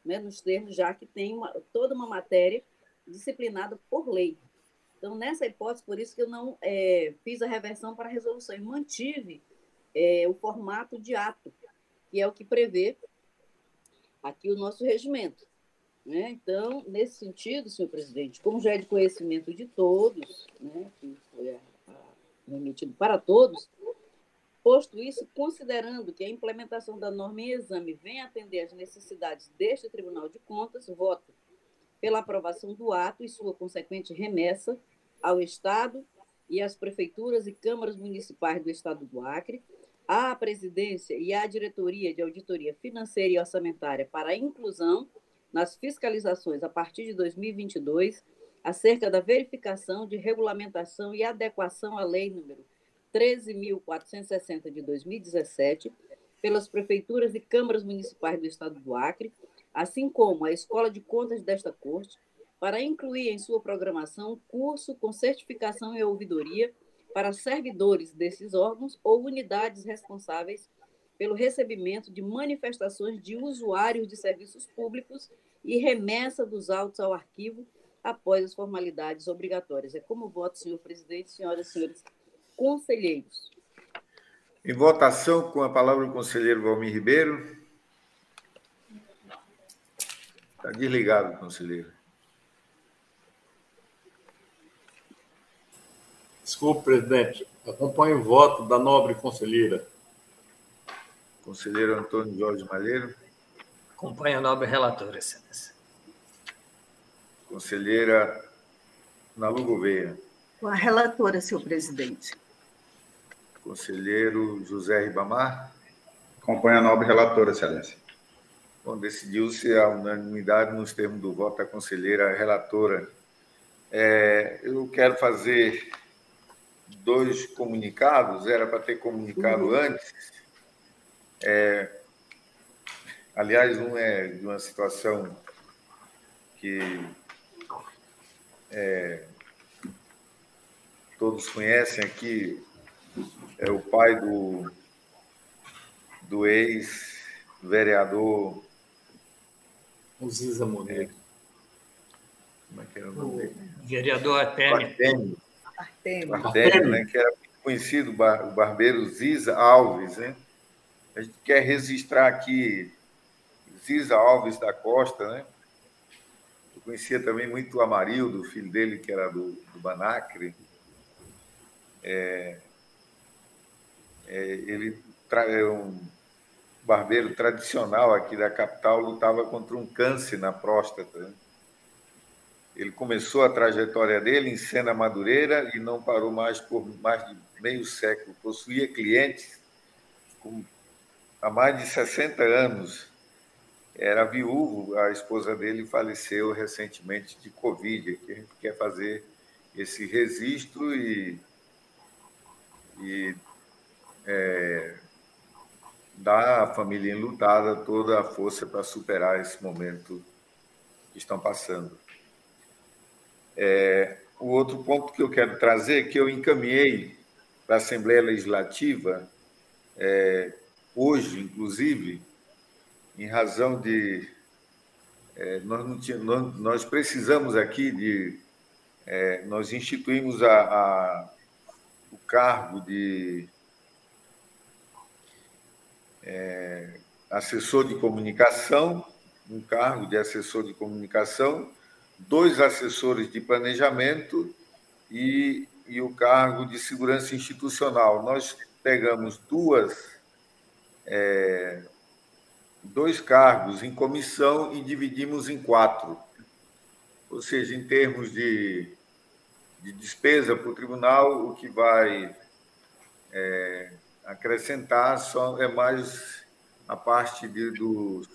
S6: né, nos termos já que tem uma, toda uma matéria disciplinada por lei. Então, nessa hipótese, por isso que eu não é, fiz a reversão para a resolução e mantive é, o formato de ato, que é o que prevê aqui o nosso regimento. Né? Então, nesse sentido, senhor presidente, como já é de conhecimento de todos, né, que foi remetido para todos, posto isso, considerando que a implementação da norma em exame vem atender às necessidades deste Tribunal de Contas, voto pela aprovação do ato e sua consequente remessa ao Estado e às prefeituras e câmaras municipais do Estado do Acre, à presidência e à diretoria de auditoria financeira e orçamentária para a inclusão nas fiscalizações a partir de 2022 acerca da verificação de regulamentação e adequação à lei número 13.460 de 2017 pelas prefeituras e câmaras municipais do estado do Acre, assim como a Escola de Contas desta Corte, para incluir em sua programação curso com certificação e ouvidoria para servidores desses órgãos ou unidades responsáveis pelo recebimento de manifestações de usuários de serviços públicos e remessa dos autos ao arquivo após as formalidades obrigatórias. É como voto, senhor presidente, senhoras e senhores conselheiros.
S2: Em votação, com a palavra o conselheiro Valmir Ribeiro. Está desligado, conselheiro.
S4: Desculpe, presidente. Acompanho o voto da nobre conselheira.
S2: Conselheiro Antônio Jorge Malheiro.
S5: Acompanho a nobre relatora, excelência.
S2: Conselheira Nalu Gouveia.
S7: Com a relatora, senhor presidente.
S2: Conselheiro José Ribamar.
S3: Acompanha a nobre relatora, excelência.
S2: Bom, decidiu-se a unanimidade nos termos do voto da conselheira relatora. É, eu quero fazer dois comunicados, era para ter comunicado uhum. antes. É, aliás, um é de uma situação que é, todos conhecem aqui, é o pai do, do ex-vereador.
S4: Ziza Moreira.
S2: Como é que era o nome dele?
S5: Vereador Artêmio.
S2: Artêmio. Artêmio. Artêmio, né, que era conhecido, o barbeiro Ziza Alves. Né? A gente quer registrar aqui Ziza Alves da Costa, né? Eu conhecia também muito o Amarildo, o filho dele, que era do, do Banacre. É, é, ele é um barbeiro tradicional aqui da capital, lutava contra um câncer na próstata. Né? Ele começou a trajetória dele em Sena Madureira e não parou mais por mais de meio século. Possuía clientes com, há mais de 60 anos era viúvo, a esposa dele faleceu recentemente de Covid. Que a gente quer fazer esse registro e, e é, dar à família enlutada toda a força para superar esse momento que estão passando. É, o outro ponto que eu quero trazer, que eu encaminhei para a Assembleia Legislativa, é, hoje, inclusive, em razão de. É, nós, nós, precisamos aqui de. É, nós instituímos a, a, o cargo de é, assessor de comunicação, um cargo de assessor de comunicação, dois assessores de planejamento e, e o cargo de segurança institucional. Nós pegamos duas, é, dois cargos em comissão e dividimos em quatro. Ou seja, em termos de, de despesa para o tribunal, o que vai é, acrescentar só é mais a parte de, dos,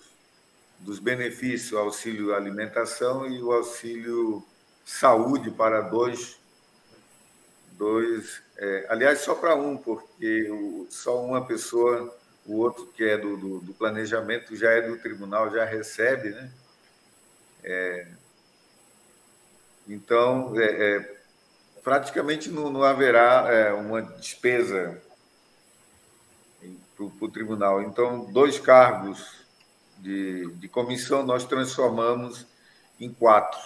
S2: dos benefícios, auxílio alimentação e o auxílio saúde para dois, dois é, aliás, só para um, porque o, só uma pessoa, o outro que é do, do, do, planejamento já é do tribunal, já recebe, né? É, então, é, é praticamente não, não haverá é, uma despesa para o tribunal. Então, dois cargos de, de comissão nós transformamos em quatro.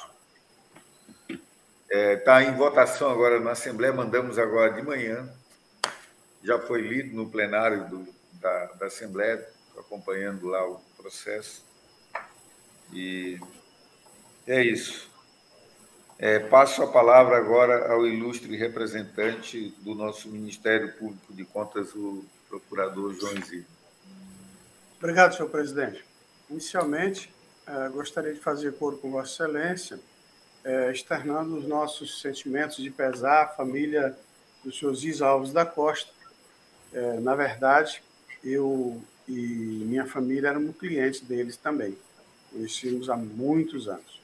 S2: Está é, tá em votação agora na Assembleia, mandamos agora de manhã. Já foi lido no plenário do, da, da Assembleia, acompanhando lá o processo. E é isso. É, passo a palavra agora ao ilustre representante do nosso Ministério Público de Contas, o procurador João Isidro.
S1: Obrigado, senhor presidente. Inicialmente, eh, gostaria de fazer coro com Vossa Excelência, eh, externando os nossos sentimentos de pesar à família do senhor Ziz Alves da Costa. Eh, na verdade, eu e minha família éramos clientes deles também. Conhecíamos há muitos anos.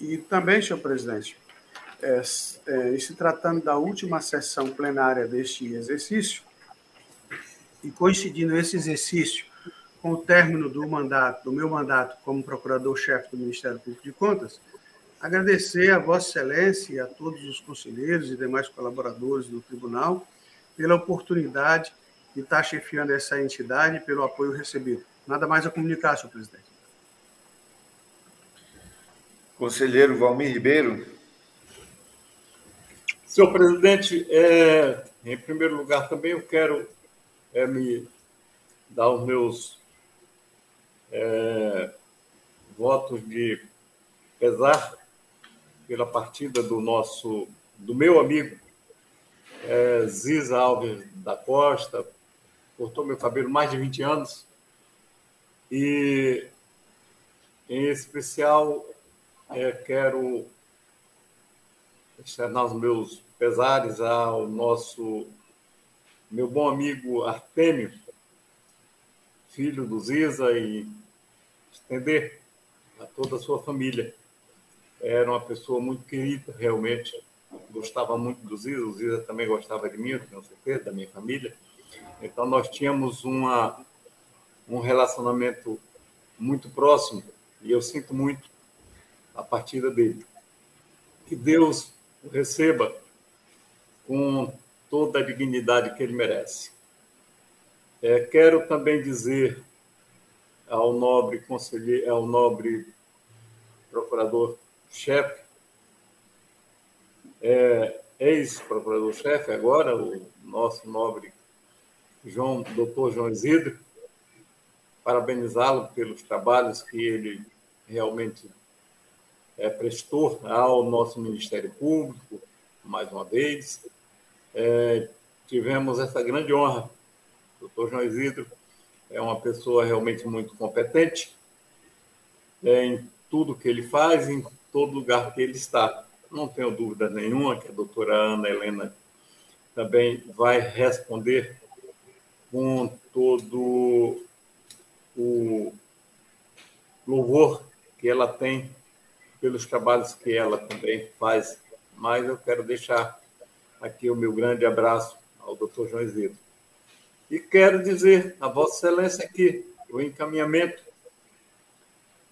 S1: e também, senhor presidente, é, é, se tratando da última sessão plenária deste exercício, e coincidindo esse exercício com o término do mandato, do meu mandato como procurador-chefe do Ministério Público de Contas, agradecer a Vossa Excelência e a todos os conselheiros e demais colaboradores do Tribunal pela oportunidade de estar chefiando essa entidade e pelo apoio recebido. Nada mais a comunicar, senhor presidente.
S2: Conselheiro Valmir Ribeiro.
S4: Senhor presidente, é, em primeiro lugar também eu quero é, me dar os meus é, votos de pesar pela partida do nosso, do meu amigo é, Ziza Alves da Costa, cortou meu cabelo mais de 20 anos, e em especial é, quero externar os meus pesares ao nosso meu bom amigo Artêmio, filho do Ziza, e estender a toda a sua família. Era uma pessoa muito querida, realmente. Gostava muito do Ziza, o Ziza também gostava de mim, tenho certeza, da minha família. Então, nós tínhamos uma, um relacionamento muito próximo e eu sinto muito a partida dele. Que Deus o receba com toda a dignidade que ele merece. É, quero também dizer ao nobre conselheiro, ao nobre procurador-chefe, é, ex-procurador-chefe agora, o nosso nobre João, doutor João Isidro, parabenizá-lo pelos trabalhos que ele realmente é, prestou ao nosso Ministério Público, mais uma vez. É, tivemos essa grande honra. O doutor João Isidro é uma pessoa realmente muito competente é, em tudo que ele faz, em todo lugar que ele está. Não tenho dúvida nenhuma que a doutora Ana Helena também vai responder com todo o louvor que ela tem pelos trabalhos que ela também faz, mas eu quero deixar aqui o meu grande abraço ao Dr. João Isidro. E quero dizer a Vossa Excelência que o encaminhamento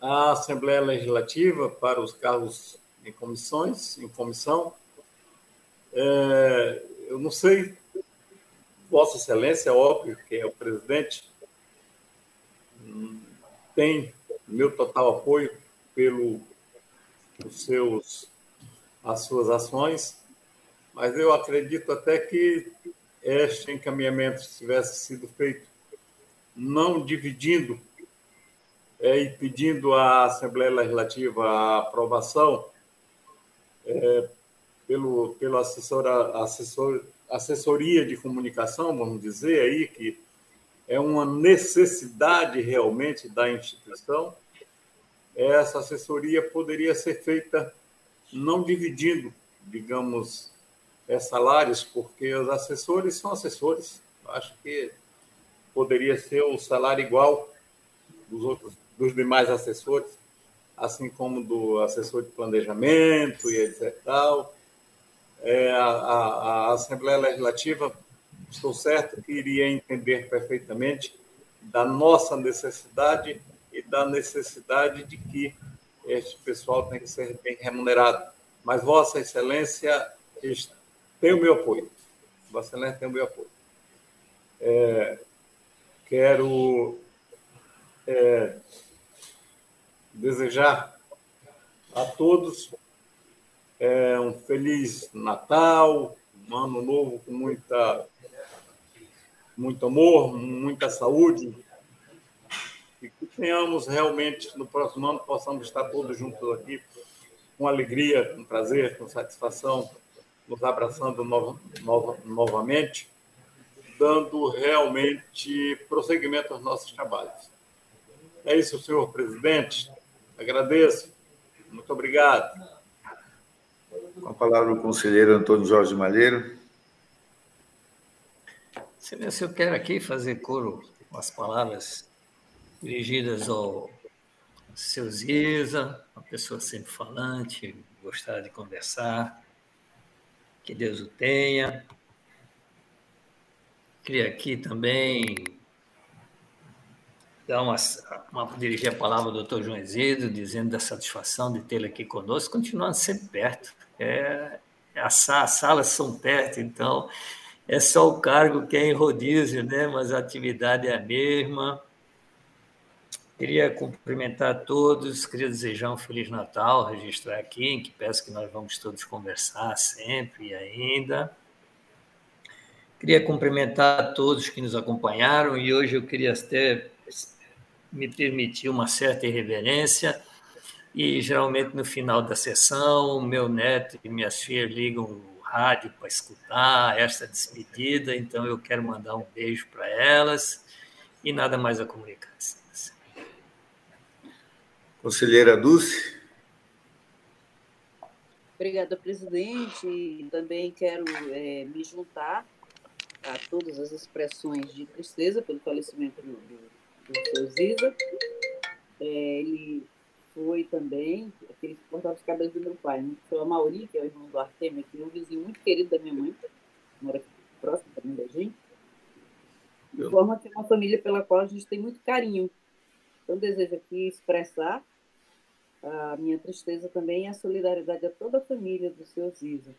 S4: à Assembleia Legislativa para os cargos em comissões, em comissão, é, eu não sei, Vossa Excelência, é óbvio que é o presidente, tem meu total apoio pelo os seus as suas ações, mas eu acredito até que este encaminhamento tivesse sido feito não dividindo é, e pedindo à Assembleia Legislativa a aprovação é, pelo, pelo assessora, assessor, assessoria de comunicação, vamos dizer aí, que é uma necessidade realmente da instituição, essa assessoria poderia ser feita não dividindo, digamos, é, salários, porque os assessores são assessores. Acho que poderia ser o salário igual dos outros, dos demais assessores, assim como do assessor de planejamento e etc. Tal. É, a, a, a Assembleia Legislativa, estou certo que iria entender perfeitamente da nossa necessidade e da necessidade de que este pessoal tem que ser bem remunerado. Mas Vossa Excelência tem o meu apoio. Excelência tem o meu apoio. É, quero é, desejar a todos é, um feliz Natal, um ano novo com muita, muito amor, muita saúde, e que tenhamos realmente no próximo ano possamos estar todos juntos aqui com alegria, com prazer, com satisfação, nos abraçando no, no, novamente, dando realmente prosseguimento aos nossos trabalhos. É isso, senhor presidente. Agradeço. Muito obrigado.
S2: Com a palavra o conselheiro Antônio Jorge Malheiro.
S5: Excelência, eu quero aqui fazer coro com as palavras dirigidas ao seu Ziza, uma pessoa sempre falante, gostar de conversar, que Deus o tenha. Queria aqui também dar uma, uma, dirigir a palavra ao doutor João Ezedo, dizendo da satisfação de tê-lo aqui conosco, continuando sempre perto. É, as, as salas são perto, então é só o cargo que é em rodízio, né? mas a atividade é a mesma. Queria cumprimentar todos, queria desejar um Feliz Natal, registrar aqui, em que peço que nós vamos todos conversar sempre e ainda. Queria cumprimentar todos que nos acompanharam e hoje eu queria até me permitir uma certa irreverência e geralmente no final da sessão, meu neto e minhas filhas ligam o rádio para escutar esta despedida, então eu quero mandar um beijo para elas e nada mais a comunicar.
S2: Conselheira Dulce.
S6: Obrigada, presidente. E também quero é, me juntar a todas as expressões de tristeza pelo falecimento do, do, do seu Ziza. É, ele foi também aquele que cortava os cabelos do meu pai, né? Foi o Mauri, que é o irmão do Artemio, que é um vizinho muito querido da minha mãe, mora aqui próximo também da gente. De forma que é uma família pela qual a gente tem muito carinho. Então, desejo aqui expressar a minha tristeza também e a solidariedade a toda a família do seu Ziza.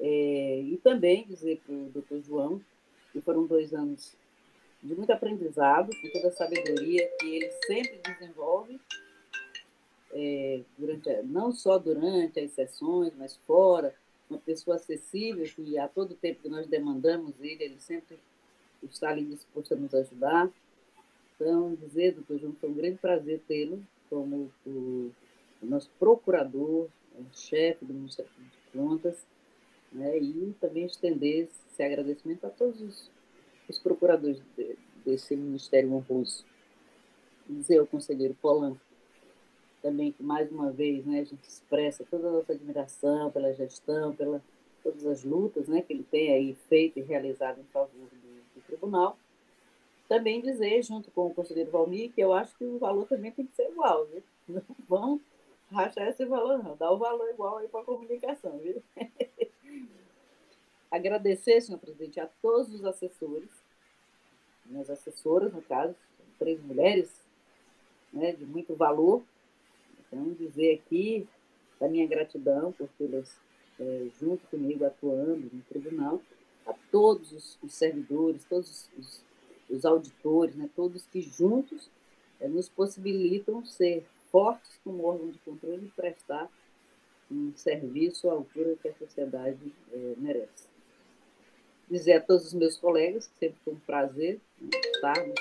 S6: É, e também dizer para o doutor João que foram dois anos de muito aprendizado, com toda a sabedoria que ele sempre desenvolve, é, durante, não só durante as sessões, mas fora, uma pessoa acessível, que a todo tempo que nós demandamos ele, ele sempre está ali disposto a nos ajudar. Então, dizer, doutor João, foi um grande prazer tê-lo como o, o nosso procurador, chefe do Ministério de Contas, né, e também estender esse agradecimento a todos os, os procuradores de, desse Ministério honroso. Dizer ao conselheiro Polanco também que, mais uma vez, né, a gente expressa toda a nossa admiração pela gestão, pela todas as lutas né, que ele tem aí feito e realizado em favor do, do tribunal, também dizer, junto com o conselheiro Valmir, que eu acho que o valor também tem que ser igual, viu? Não vão rachar esse valor, não. Dá o valor igual aí para a comunicação, viu? Agradecer, senhor presidente, a todos os assessores minhas assessoras, no caso, três mulheres né, de muito valor. Então, dizer aqui da minha gratidão por tê-las é, junto comigo atuando no tribunal, a todos os, os servidores, todos os, os, auditores, né, todos que juntos é, nos possibilitam ser fortes como órgão de controle e prestar um serviço à altura que a sociedade é, merece. Dizer a todos os meus colegas que sempre foi um prazer né, estarmos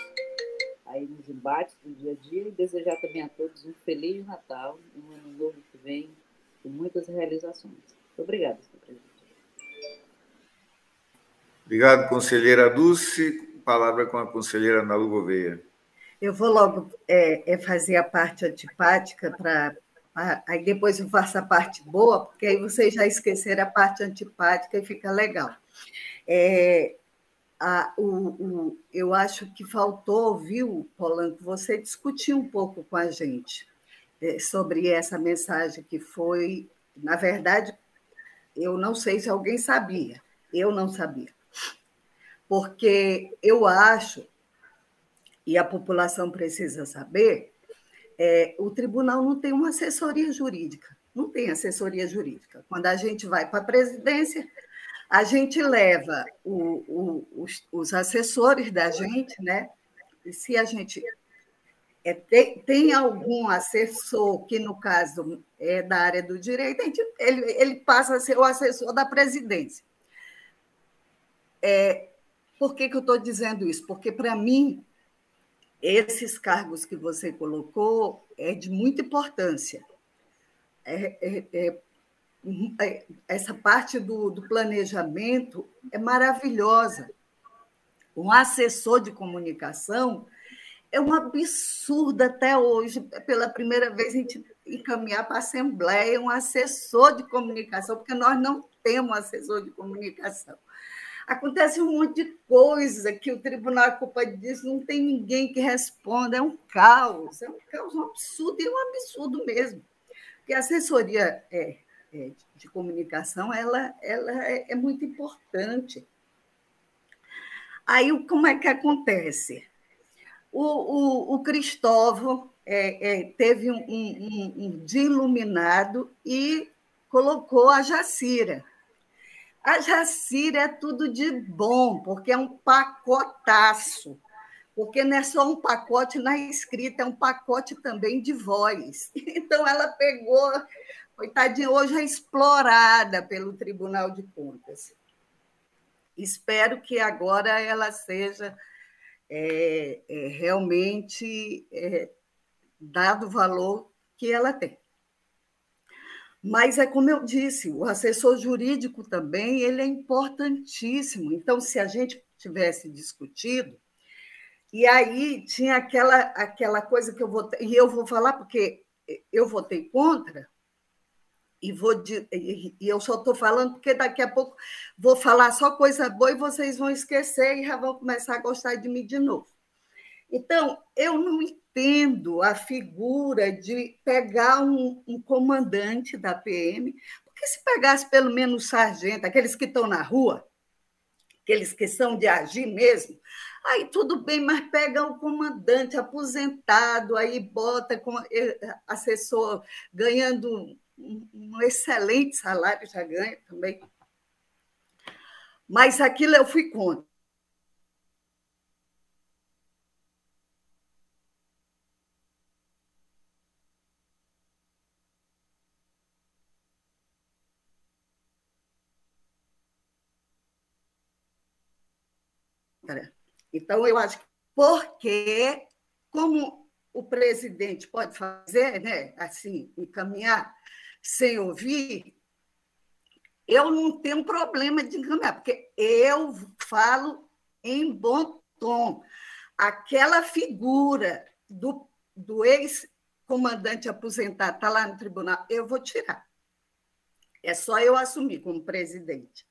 S6: aí nos embates do dia a dia e desejar também a todos um feliz Natal e um ano novo que vem com muitas realizações. Muito obrigada, senhor presidente.
S2: Obrigado, conselheira Dulce. Palavra com a conselheira Ana Lu Gouveia.
S7: Eu vou logo é, é fazer a parte antipática para. Aí depois eu faço a parte boa, porque aí vocês já esqueceram a parte antipática e fica legal. É, a, o, o, eu acho que faltou, viu, Polanco, você discutir um pouco com a gente é, sobre essa mensagem que foi, na verdade, eu não sei se alguém sabia, eu não sabia. Porque eu acho, e a população precisa saber, é, o tribunal não tem uma assessoria jurídica, não tem assessoria jurídica. Quando a gente vai para a presidência, a gente leva o, o, os, os, assessores da gente, né? E se a gente é, tem, tem, algum assessor que, no caso, é da área do direito, gente, ele, ele passa a ser o assessor da presidência. É, por que, que eu estou dizendo isso? Porque, para mim, esses cargos que você colocou é de muita importância. É, é, é. É, essa parte do, do planejamento é maravilhosa. Um assessor de comunicação é um absurdo até hoje, pela primeira vez, a gente encaminhar para a Assembleia um assessor de comunicação, porque nós não temos assessor de comunicação. Acontece um monte de coisa que o tribunal é culpa disso, não tem ninguém que responda, é um caos, é um caos, um absurdo, e é um absurdo mesmo. Porque a assessoria é, é, de comunicação, ela, ela é, é, muito importante. Aí, como é que acontece? O, o, o Cristóvão é, é, teve um, um, um iluminado e colocou a Jacira. A Jacira é tudo de bom, porque é um pacotaço. Porque não é só um pacote na escrita, é um pacote também de voz. Então, ela pegou coitadinha, hoje é explorada pelo Tribunal de Contas. Espero que agora ela seja é, é, realmente é, dado o valor que ela tem. Mas é como eu disse, o assessor jurídico também ele é importantíssimo. Então, se a gente tivesse discutido, e aí tinha aquela, aquela coisa que eu vou e eu vou falar porque eu votei contra, e, vou e, eu só estou falando porque daqui a pouco vou falar só coisa boa e vocês vão esquecer e já vão começar a gostar de mim de novo. Então, eu não entendo a figura de pegar um, um comandante da PM, porque se pegasse pelo menos sargento, aqueles que estão na rua, aqueles que são de agir mesmo, aí tudo bem, mas pega o comandante aposentado, aí bota com eh, assessor ganhando um excelente salário, já ganha também. Mas aquilo eu fui contra. Então, eu acho que porque, como o presidente pode fazer, né, assim, encaminhar sem ouvir, eu não tenho problema de encaminhar, porque eu falo em bom tom. Aquela figura do, do ex-comandante aposentado está lá no tribunal, eu vou tirar. É só eu assumir como presidente.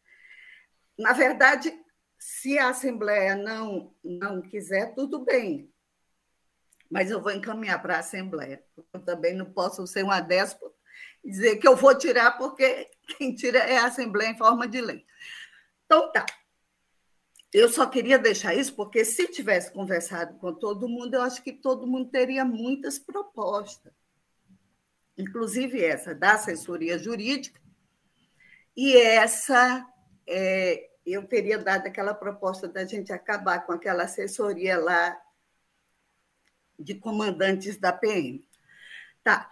S7: Na verdade, se a Assembleia não, não quiser, tudo bem. Mas eu vou encaminhar para a Assembleia. Eu também não posso ser uma déspota dizer que eu vou tirar porque quem tira é a Assembleia em forma de lei. Então tá. eu só queria deixar isso porque, se tivesse conversado com todo mundo, eu acho que todo mundo teria muitas propostas, inclusive essa da assessoria jurídica, e essa é, eu teria dado aquela proposta da gente acabar com aquela assessoria lá de comandantes da PM. Tá.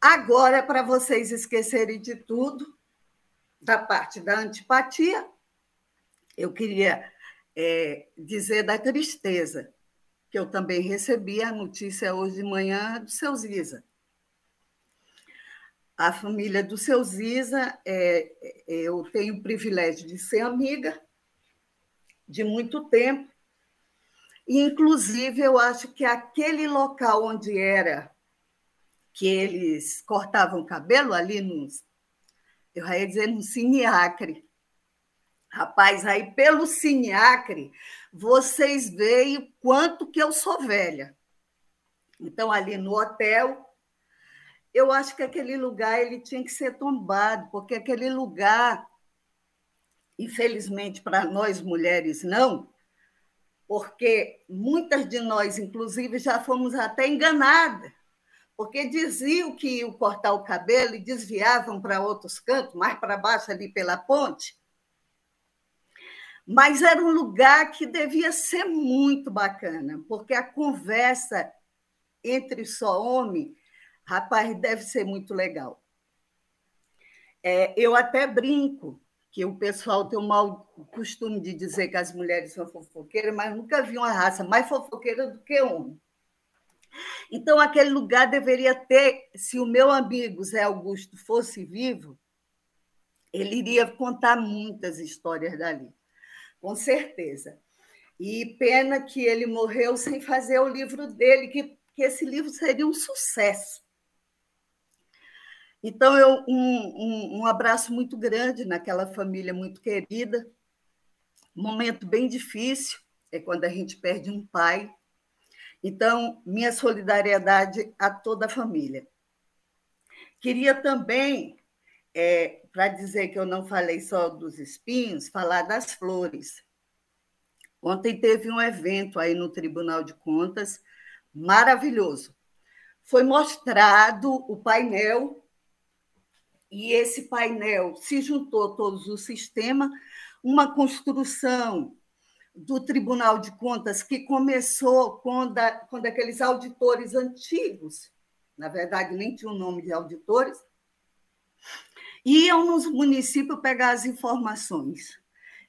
S7: Agora, para vocês esquecerem de tudo, da parte da antipatia, eu queria é, dizer da tristeza, que eu também recebi a notícia hoje de manhã do seu Ziza. A família do seu Ziza, é, é, eu tenho o privilégio de ser amiga de muito tempo, e, inclusive, eu acho que aquele local onde era que eles cortavam cabelo, ali no, eu ia dizer no Cineacre, Rapaz, aí pelo Cineacre, vocês veem quanto que eu sou velha. Então, ali no hotel, eu acho que aquele lugar ele tinha que ser tombado, porque aquele lugar, infelizmente para nós mulheres não, porque muitas de nós, inclusive, já fomos até enganadas, porque diziam que iam cortar o cabelo e desviavam para outros cantos, mais para baixo ali pela ponte, mas era um lugar que devia ser muito bacana, porque a conversa entre só homem, rapaz, deve ser muito legal. É, eu até brinco que o pessoal tem o mau costume de dizer que as mulheres são fofoqueiras, mas nunca vi uma raça mais fofoqueira do que homem. Então, aquele lugar deveria ter, se o meu amigo Zé Augusto fosse vivo, ele iria contar muitas histórias dali com certeza. E pena que ele morreu sem fazer o livro dele, que, que esse livro seria um sucesso. Então, eu, um, um, um abraço muito grande naquela família muito querida. momento bem difícil é quando a gente perde um pai. Então, minha solidariedade a toda a família. Queria também é, para dizer que eu não falei só dos espinhos, falar das flores. Ontem teve um evento aí no Tribunal de Contas maravilhoso. Foi mostrado o painel e esse painel se juntou todos o sistema, uma construção do Tribunal de Contas que começou quando, a, quando aqueles auditores antigos, na verdade nem tinha o nome de auditores, iam nos municípios pegar as informações.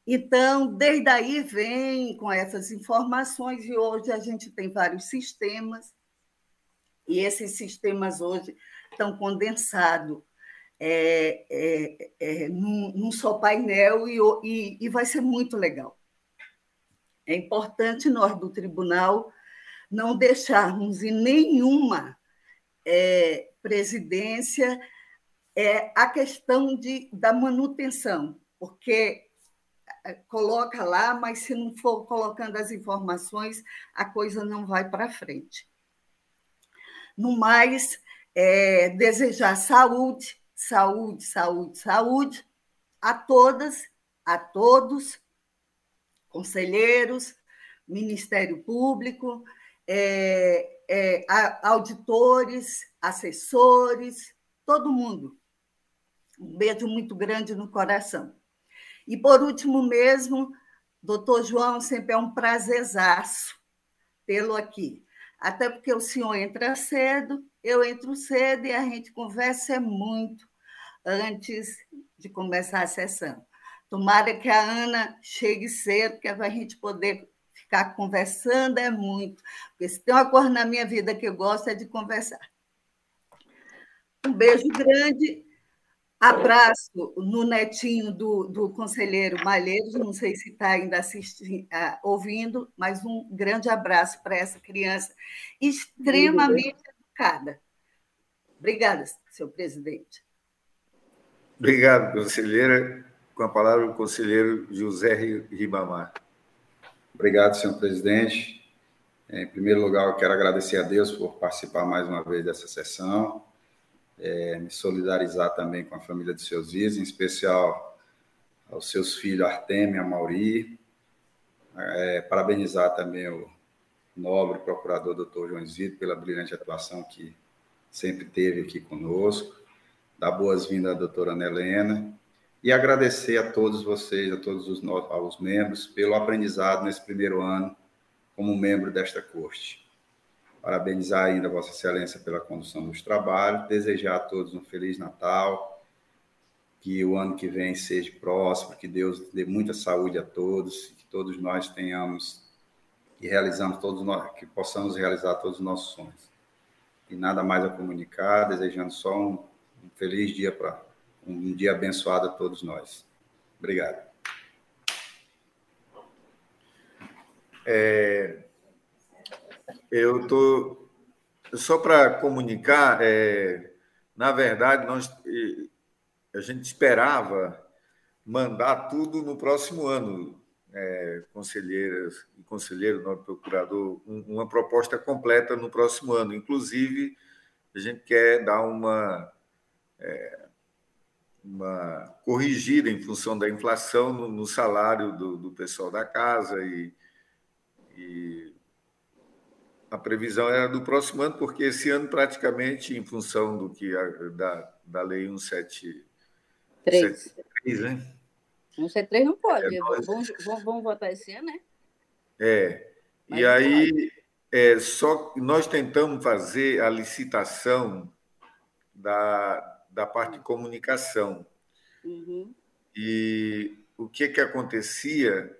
S7: Então, desde aí vem com essas informações, e hoje a gente tem vários sistemas, e esses sistemas hoje estão condensados é, é, é, num, num, só painel, e, e, e vai ser muito legal. É importante nós do tribunal não deixarmos em nenhuma é, presidência é a questão de, da manutenção, porque coloca lá, mas se não for colocando as informações, a coisa não vai para frente. No mais, desejar saúde, saúde, saúde, saúde a todas, a todos, conselheiros, Ministério Público, é, é, auditores, assessores, todo mundo um beijo muito grande no coração. E, por último mesmo, doutor João, sempre é um prazerzaço tê-lo aqui. Até porque o senhor entra cedo, eu entro cedo e a gente conversa muito antes de começar a sessão. Tomara que a Ana chegue cedo, que é a gente poder ficar conversando é muito. Porque se tem uma coisa na minha vida que eu gosto é de conversar. Um beijo grande Abraço no netinho do, do conselheiro Malheiros, não sei se está ainda assistindo, ouvindo, mas um grande abraço para essa criança extremamente educada. Obrigada, senhor presidente.
S2: Obrigado, conselheira. Com a palavra, o conselheiro José Ribamar.
S3: Obrigado, senhor presidente. Em primeiro lugar, eu quero agradecer a Deus por participar mais uma vez dessa sessão é, me solidarizar também com a família dos seus dias, em especial aos seus filhos Artemio e Mauri, é, parabenizar também o nobre procurador doutor João Zito pela brilhante atuação que sempre teve aqui conosco, dar boas-vindas à doutora Ana Helena e agradecer a todos vocês, a todos os, os membros, pelo aprendizado nesse primeiro ano como membro desta corte. Parabenizar ainda Vossa Excelência pela condução dos trabalhos, desejar a todos um Feliz Natal, que o ano que vem seja próximo, que Deus dê muita saúde a todos, que todos nós tenhamos e realizamos todos nós, que possamos realizar todos os nossos sonhos. E nada mais a comunicar, desejando só um, um feliz dia para um dia abençoado a todos nós. Obrigado.
S2: É, eu tô só para comunicar, é, na verdade nós a gente esperava mandar tudo no próximo ano, é, conselheiras e conselheiro, nosso procurador, um, uma proposta completa no próximo ano. Inclusive, a gente quer dar uma é, uma corrigida em função da inflação no, no salário do, do, pessoal da casa e, e, a previsão era do próximo ano, porque esse ano praticamente, em função do que a, da, da lei 173,
S6: né? 173 não pode, é, nós... vamos, vamos, vamos, votar esse ano, né?
S2: É, Mas e aí é, só nós tentamos fazer a licitação da da parte de comunicação. Uhum. E o que, que acontecia,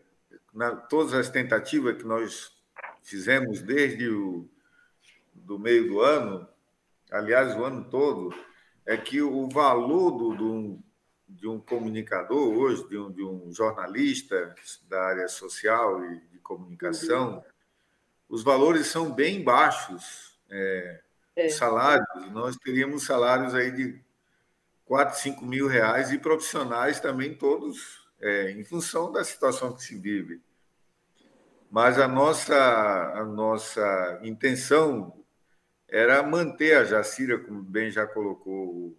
S2: na, todas as tentativas que nós fizemos desde o do meio do ano, aliás, o ano todo, é que o valor do, do de um comunicador hoje, de um, de um, jornalista da área social e de comunicação, uhum. os valores são bem baixos. É, é. Salários, nós teríamos salários aí de 4, 5 mil reais e profissionais também todos é, em função da situação que se vive. Mas a nossa, a nossa intenção era manter a Jacira, como bem já colocou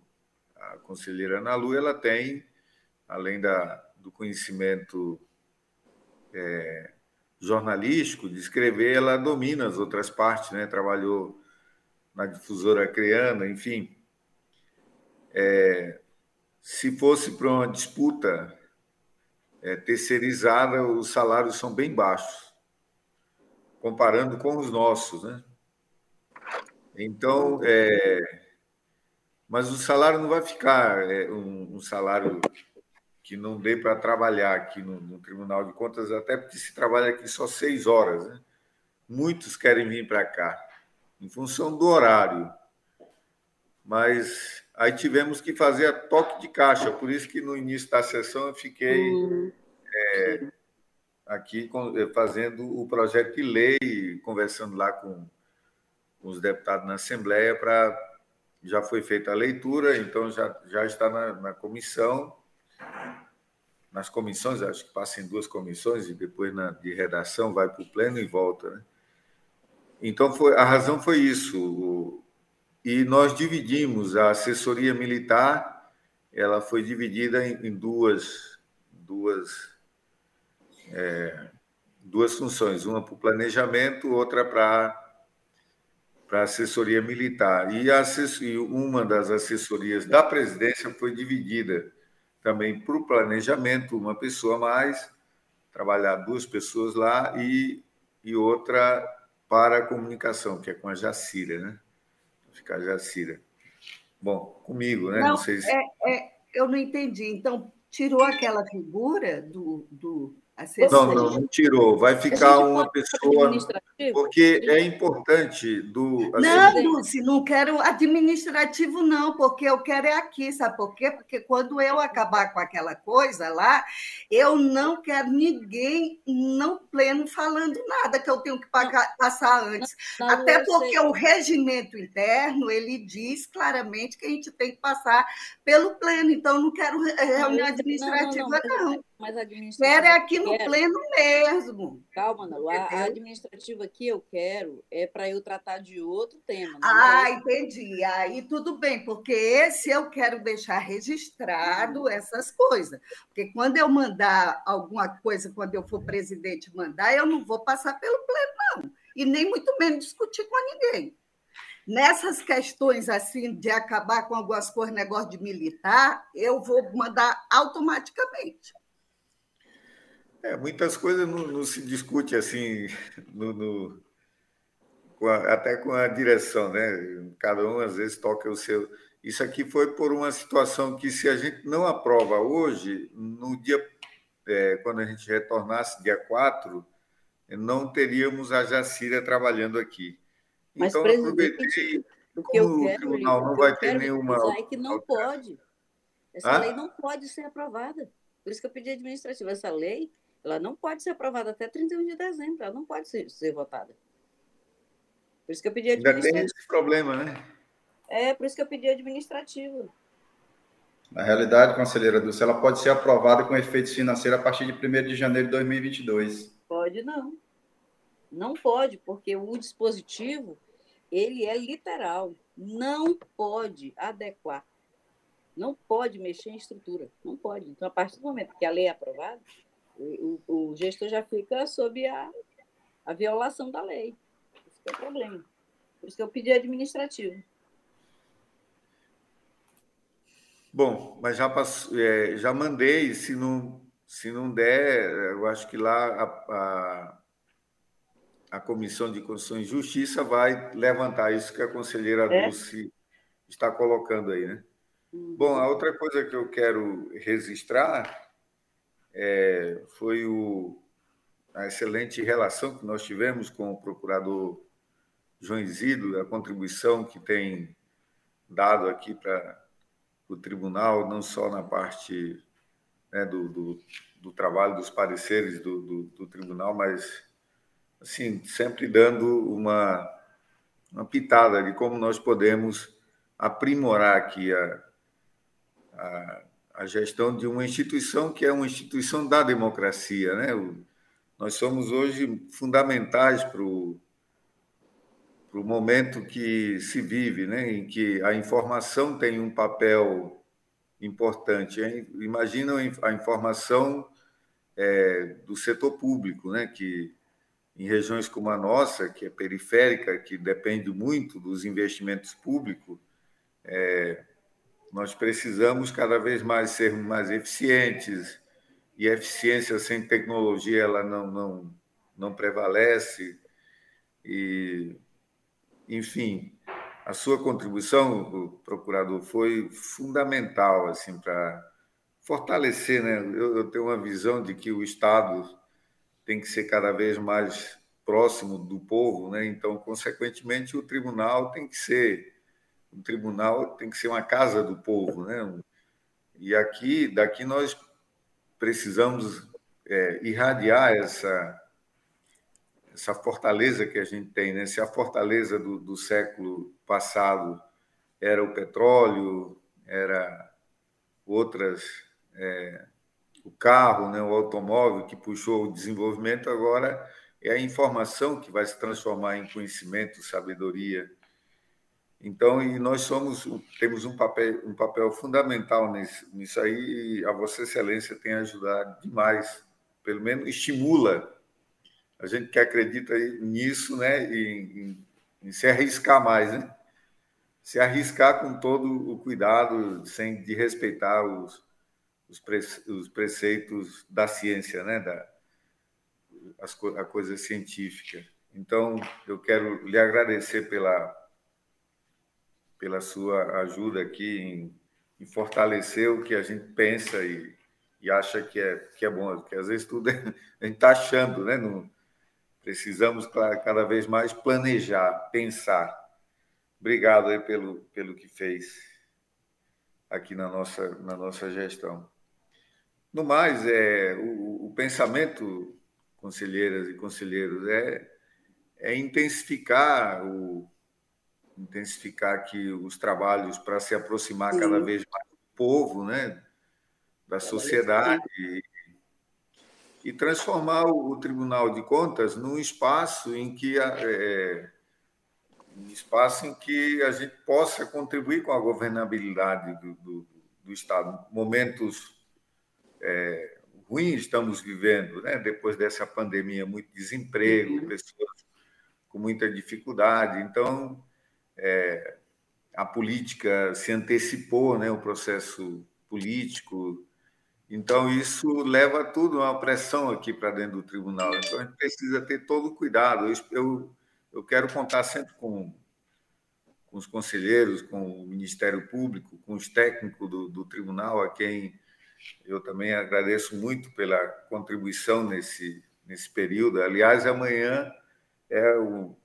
S2: a conselheira Ana Lu, ela tem, além da, do conhecimento é, jornalístico, de escrever, ela domina as outras partes, né? trabalhou na difusora Creana, enfim. É, se fosse para uma disputa é, terceirizada, os salários são bem baixos, comparando com os nossos, né? Então, é, mas o salário não vai ficar é, um, um, salário que não dê para trabalhar aqui no, no, Tribunal de Contas, até porque se trabalha aqui só seis horas. Né? Muitos querem vir para cá, em função do horário. Mas Aí tivemos que fazer a toque de caixa, por isso que no início da sessão eu fiquei uhum. é, aqui é, fazendo o projeto de lei, conversando lá com, com os deputados na Assembleia para já foi feita a leitura, então já, já está na, na comissão, nas comissões, acho que passa em duas comissões e depois na, de redação vai para o pleno e volta. Né? Então foi, a razão foi isso e nós dividimos a assessoria militar, ela foi dividida em, em duas, duas, é, duas funções, uma para o planejamento, outra para para a assessoria militar. E, assess, e uma das assessorias da presidência foi dividida também para o planejamento, uma pessoa mais, trabalhar duas pessoas lá, e, e outra para a comunicação, que é com a Jacira, né? Ficar Jacira. Bom, comigo, né?
S7: Não, não sei se... é, é, eu não entendi. Então, tirou aquela figura do, do
S2: não, não, não tirou. Vai ficar uma pessoa. Porque é importante do.
S7: Assim, não, Dulce, não quero administrativo, não, porque eu quero é aqui, sabe por quê? Porque quando eu acabar com aquela coisa lá, eu não quero ninguém não pleno falando nada que eu tenho que pagar, passar antes. Não, não, Até porque o regimento interno ele diz claramente que a gente tem que passar pelo pleno, então eu não quero reunião administrativa, não.
S6: Mas a administrativa.
S7: Quero é aqui no quero... pleno mesmo.
S6: Calma, não. A, a administrativa que eu quero é para eu tratar de outro tema.
S7: Ah, é entendi. Aí tudo bem, porque esse eu quero deixar registrado uhum. essas coisas. Porque quando eu mandar alguma coisa, quando eu for presidente mandar, eu não vou passar pelo pleno, não. E nem muito menos discutir com ninguém. Nessas questões assim de acabar com algumas coisas, negócio de militar, eu vou mandar automaticamente.
S2: É, muitas coisas não, não, se discute assim, no, no com a, até com a direção, né? Cada um às vezes toca o seu. Isso aqui foi por uma situação que, se a gente não aprova hoje, no dia, é, quando a gente retornasse, dia 4, não teríamos a Jacira trabalhando aqui.
S6: Mas, então, aproveitei. O que eu quero, o tribunal não vai ter nenhuma. É que não pode. Essa ah? lei não pode ser aprovada. Por isso que eu pedi administrativa. Essa lei ela não pode ser aprovada até 31 de dezembro. Ela não pode ser, ser votada. Por isso que eu pedi administrativa.
S2: Ainda tem esse problema, né?
S6: É, por isso que eu pedi administrativa.
S3: Na realidade, conselheira Dulce, ela pode ser aprovada com efeitos financeiros a partir de 1 de janeiro de 2022.
S6: Pode não. Não pode, porque o dispositivo ele é literal. Não pode adequar. Não pode mexer em estrutura. Não pode. Então, a partir do momento que a lei é aprovada, o, o gestor já fica sob a, a violação da lei. Esse é o problema. Por isso que eu pedi administrativo.
S2: Bom, mas já, é, já mandei, se não, se não der, eu acho que lá a, a a Comissão de Constituição e Justiça vai levantar isso que a conselheira é? Dulce está colocando aí, né? Uhum. Bom, a outra coisa que eu quero registrar é, foi o, a excelente relação que nós tivemos com o procurador João Isidro, a contribuição que tem dado aqui para o tribunal, não só na parte né, do, do, do, trabalho dos pareceres do, do, do tribunal, mas assim, sempre dando uma, uma pitada de como nós podemos aprimorar aqui a, a, a, gestão de uma instituição que é uma instituição da democracia. Né? Nós somos hoje fundamentais para o para o momento que se vive, né, em que a informação tem um papel importante. Hein? Imagina a informação é, do setor público, né, que em regiões como a nossa, que é periférica, que depende muito dos investimentos públicos, é, nós precisamos cada vez mais ser mais eficientes, e eficiência sem tecnologia ela não, não, não prevalece. E, enfim, a sua contribuição, procurador, foi fundamental assim para fortalecer. Né? Eu, eu tenho uma visão de que o Estado tem que ser cada vez mais próximo do povo, né? Então, consequentemente, o tribunal tem que ser um tribunal tem que ser uma casa do povo, né? E aqui, daqui nós precisamos é, irradiar essa essa fortaleza que a gente tem, né? Se a fortaleza do, do século passado era o petróleo, era outras é, o carro, né, o automóvel que puxou o desenvolvimento, agora é a informação que vai se transformar em conhecimento, sabedoria. Então, e nós somos temos um papel um papel fundamental nisso, nisso aí e a Vossa Excelência tem ajudado demais, pelo menos estimula a gente que acredita nisso, né, em se arriscar mais, né? Se arriscar com todo o cuidado, sem de respeitar os, os, pre, os preceitos da ciência, né? da, as, a coisa científica. Então, eu quero lhe agradecer pela, pela sua ajuda aqui em, em fortalecer o que a gente pensa e, e acha que é, que é bom, porque às vezes tudo é, a gente está achando, né? Precisamos cada vez mais planejar, pensar. Obrigado aí pelo, pelo que fez aqui na nossa, na nossa gestão. No mais, é, o, o pensamento, conselheiras e conselheiros, é, é intensificar o intensificar aqui os trabalhos para se aproximar Sim. cada vez mais do povo, né, da sociedade, e transformar o, Tribunal de Contas num espaço em que é, um espaço em que a gente possa contribuir com a governabilidade do, do, do Estado. Momentos é, ruins estamos vivendo, né? depois dessa pandemia, muito desemprego, uhum. pessoas com muita dificuldade. Então, é, a política se antecipou, né? o processo político. Então, isso leva tudo a uma pressão aqui para dentro do tribunal. Então, a gente precisa ter todo o cuidado. Eu, eu, eu quero contar sempre com, com os conselheiros, com o Ministério Público, com os técnicos do, do tribunal, a quem eu também agradeço muito pela contribuição nesse, nesse período. Aliás, amanhã é o,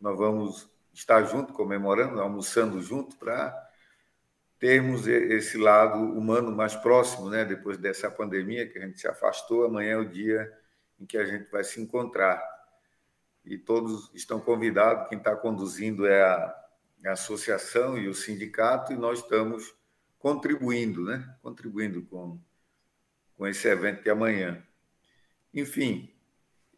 S2: nós vamos estar junto, comemorando, almoçando junto, para termos esse lado humano mais próximo, né? depois dessa pandemia que a gente se afastou. Amanhã é o dia em que a gente vai se encontrar. E todos estão convidados, quem está conduzindo é a, a associação e o sindicato, e nós estamos contribuindo, né? Contribuindo com, com esse evento de amanhã. Enfim,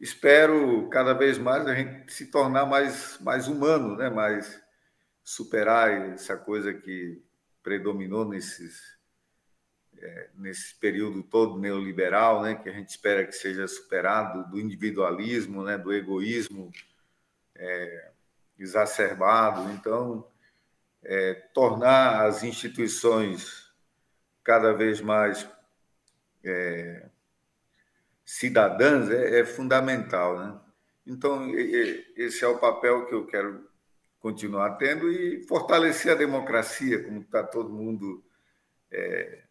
S2: espero cada vez mais a gente se tornar mais, mais humano, né? Mais superar essa coisa que predominou nesses é, nesse período todo neoliberal, né? Que a gente espera que seja superado do individualismo, né? Do egoísmo é, exacerbado. Então é, tornar as instituições cada vez mais é, cidadãs é, é, fundamental. Né? Então, esse é o papel que eu quero continuar tendo e fortalecer a democracia, como está todo mundo é,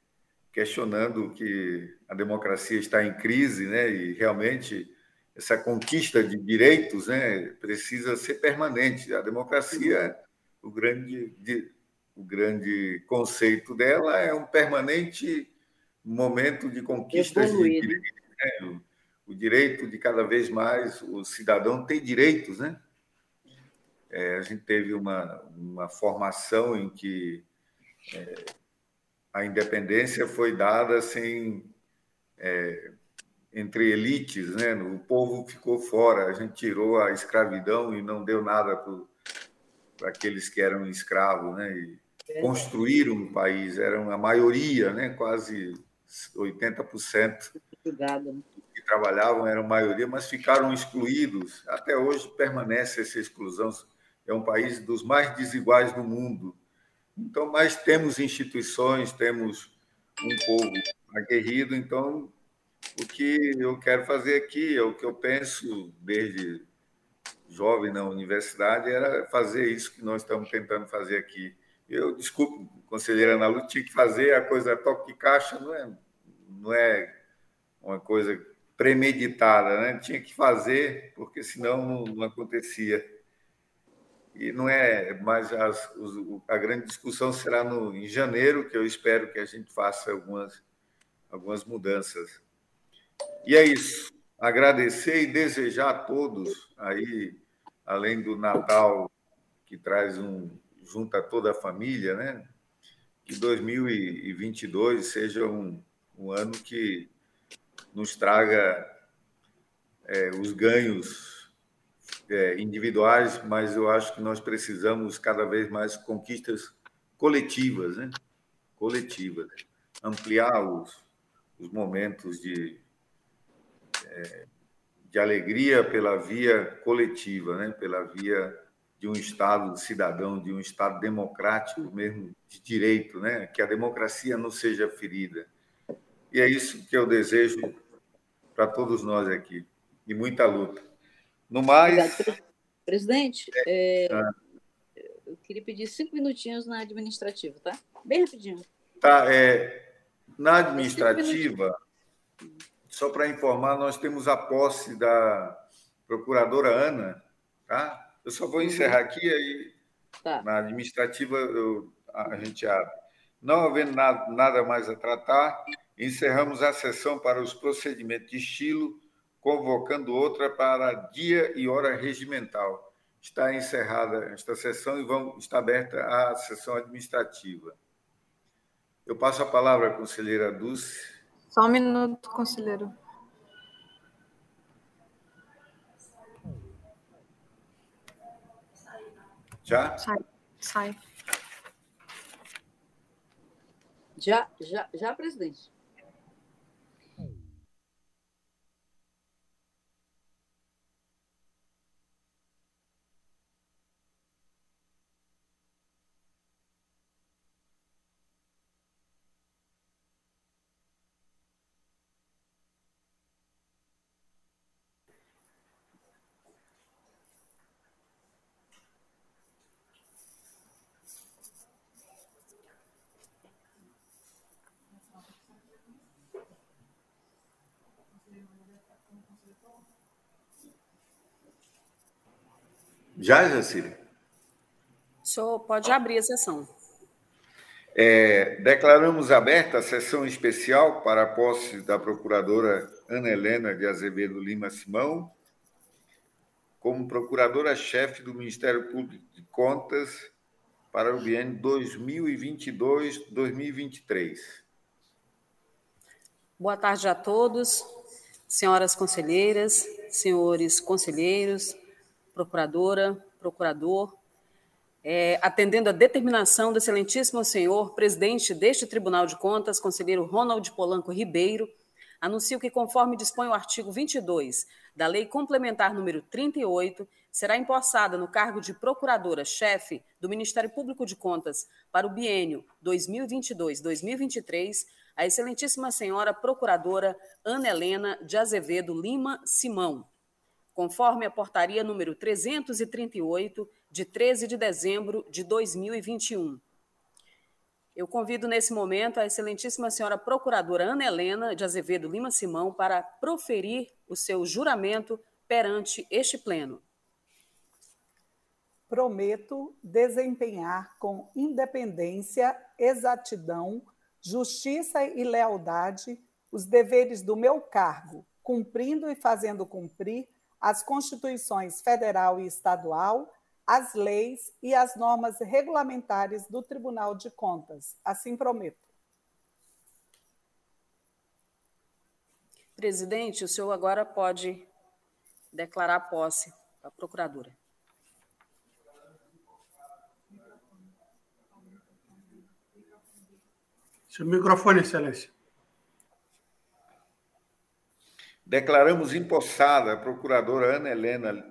S2: questionando que a democracia está em crise, né? e realmente essa conquista de direitos né, precisa ser permanente. A democracia o grande, o grande conceito dela é um permanente momento de conquistas de direitos, né? o direito de cada vez mais o cidadão ter direitos, né? É, a gente teve uma, uma formação em que é, a independência foi dada sem é, entre elites, né? O povo ficou fora. A gente tirou a escravidão e não deu nada para aqueles que eram escravos, né? E construíram um país, eram a maioria, né? Quase 80% né? que trabalhavam eram maioria, mas ficaram excluídos. Até hoje permanece essa exclusão. É um país dos mais desiguais do mundo. Então, mas temos instituições, temos um povo aguerrido. Então, o que eu quero fazer aqui é o que eu penso desde jovem na universidade era fazer isso que nós estamos tentando fazer aqui. Eu, desculpe, conselheira Ana Lu, tinha que fazer a coisa toque de caixa, não é, não é uma coisa premeditada, né? Tinha que fazer, porque senão não, não acontecia. E não é, mas as, a grande discussão será no, em janeiro, que eu espero que a gente faça algumas, algumas mudanças. E é isso. Agradecer e desejar a todos aí além do Natal, que traz um junta toda a família, né? Que 2022 seja um, um ano que nos traga é, os ganhos é, individuais, mas eu acho que nós precisamos cada vez mais conquistas coletivas, né? Coletivas, ampliar os, os momentos de é, de alegria pela via coletiva, né? pela via de um Estado cidadão, de um Estado democrático mesmo, de direito, né? que a democracia não seja ferida. E é isso que eu desejo para todos nós aqui, e muita luta. No mais. Obrigado.
S6: Presidente, é, ah. eu queria pedir cinco minutinhos na administrativa, tá? Bem rapidinho.
S2: Tá, é, na administrativa só para informar, nós temos a posse da procuradora Ana, tá? Eu só vou uhum. encerrar aqui aí tá. na administrativa eu, a gente abre. Não havendo nada, nada mais a tratar, Encerramos a sessão para os procedimentos de estilo, convocando outra para dia e hora regimental. Está encerrada esta sessão e vamos, está aberta a sessão administrativa. Eu passo a palavra à conselheira Dulce.
S8: Só um minuto, conselheiro.
S2: Já?
S8: Sai. Sai.
S6: Já, já, já, presidente.
S2: Já, Jacília?
S8: O senhor pode abrir a sessão.
S2: É, declaramos aberta a sessão especial para a posse da procuradora Ana Helena de Azevedo Lima Simão como procuradora-chefe do Ministério Público de Contas para o biênio 2022-2023.
S8: Boa tarde a todos, senhoras conselheiras, senhores conselheiros, procuradora, procurador, é, atendendo à determinação do excelentíssimo senhor presidente deste Tribunal de Contas, conselheiro Ronald Polanco Ribeiro, anuncio que, conforme dispõe o artigo 22 da Lei Complementar número 38, será empossada no cargo de procuradora-chefe do Ministério Público de Contas para o biênio 2022-2023 a excelentíssima senhora procuradora Ana Helena de Azevedo Lima Simão, conforme a portaria número 338, de 13 de dezembro de 2021. Eu convido nesse momento a excelentíssima senhora procuradora Ana Helena de Azevedo Lima Simão para proferir o seu juramento perante este pleno.
S9: Prometo desempenhar com independência, exatidão, justiça e lealdade os deveres do meu cargo, cumprindo e fazendo cumprir as constituições federal e estadual, as leis e as normas regulamentares do Tribunal de Contas. Assim prometo.
S8: Presidente, o senhor agora pode declarar posse da procuradora.
S1: Seu microfone, excelência.
S2: Declaramos empossada a procuradora Ana Helena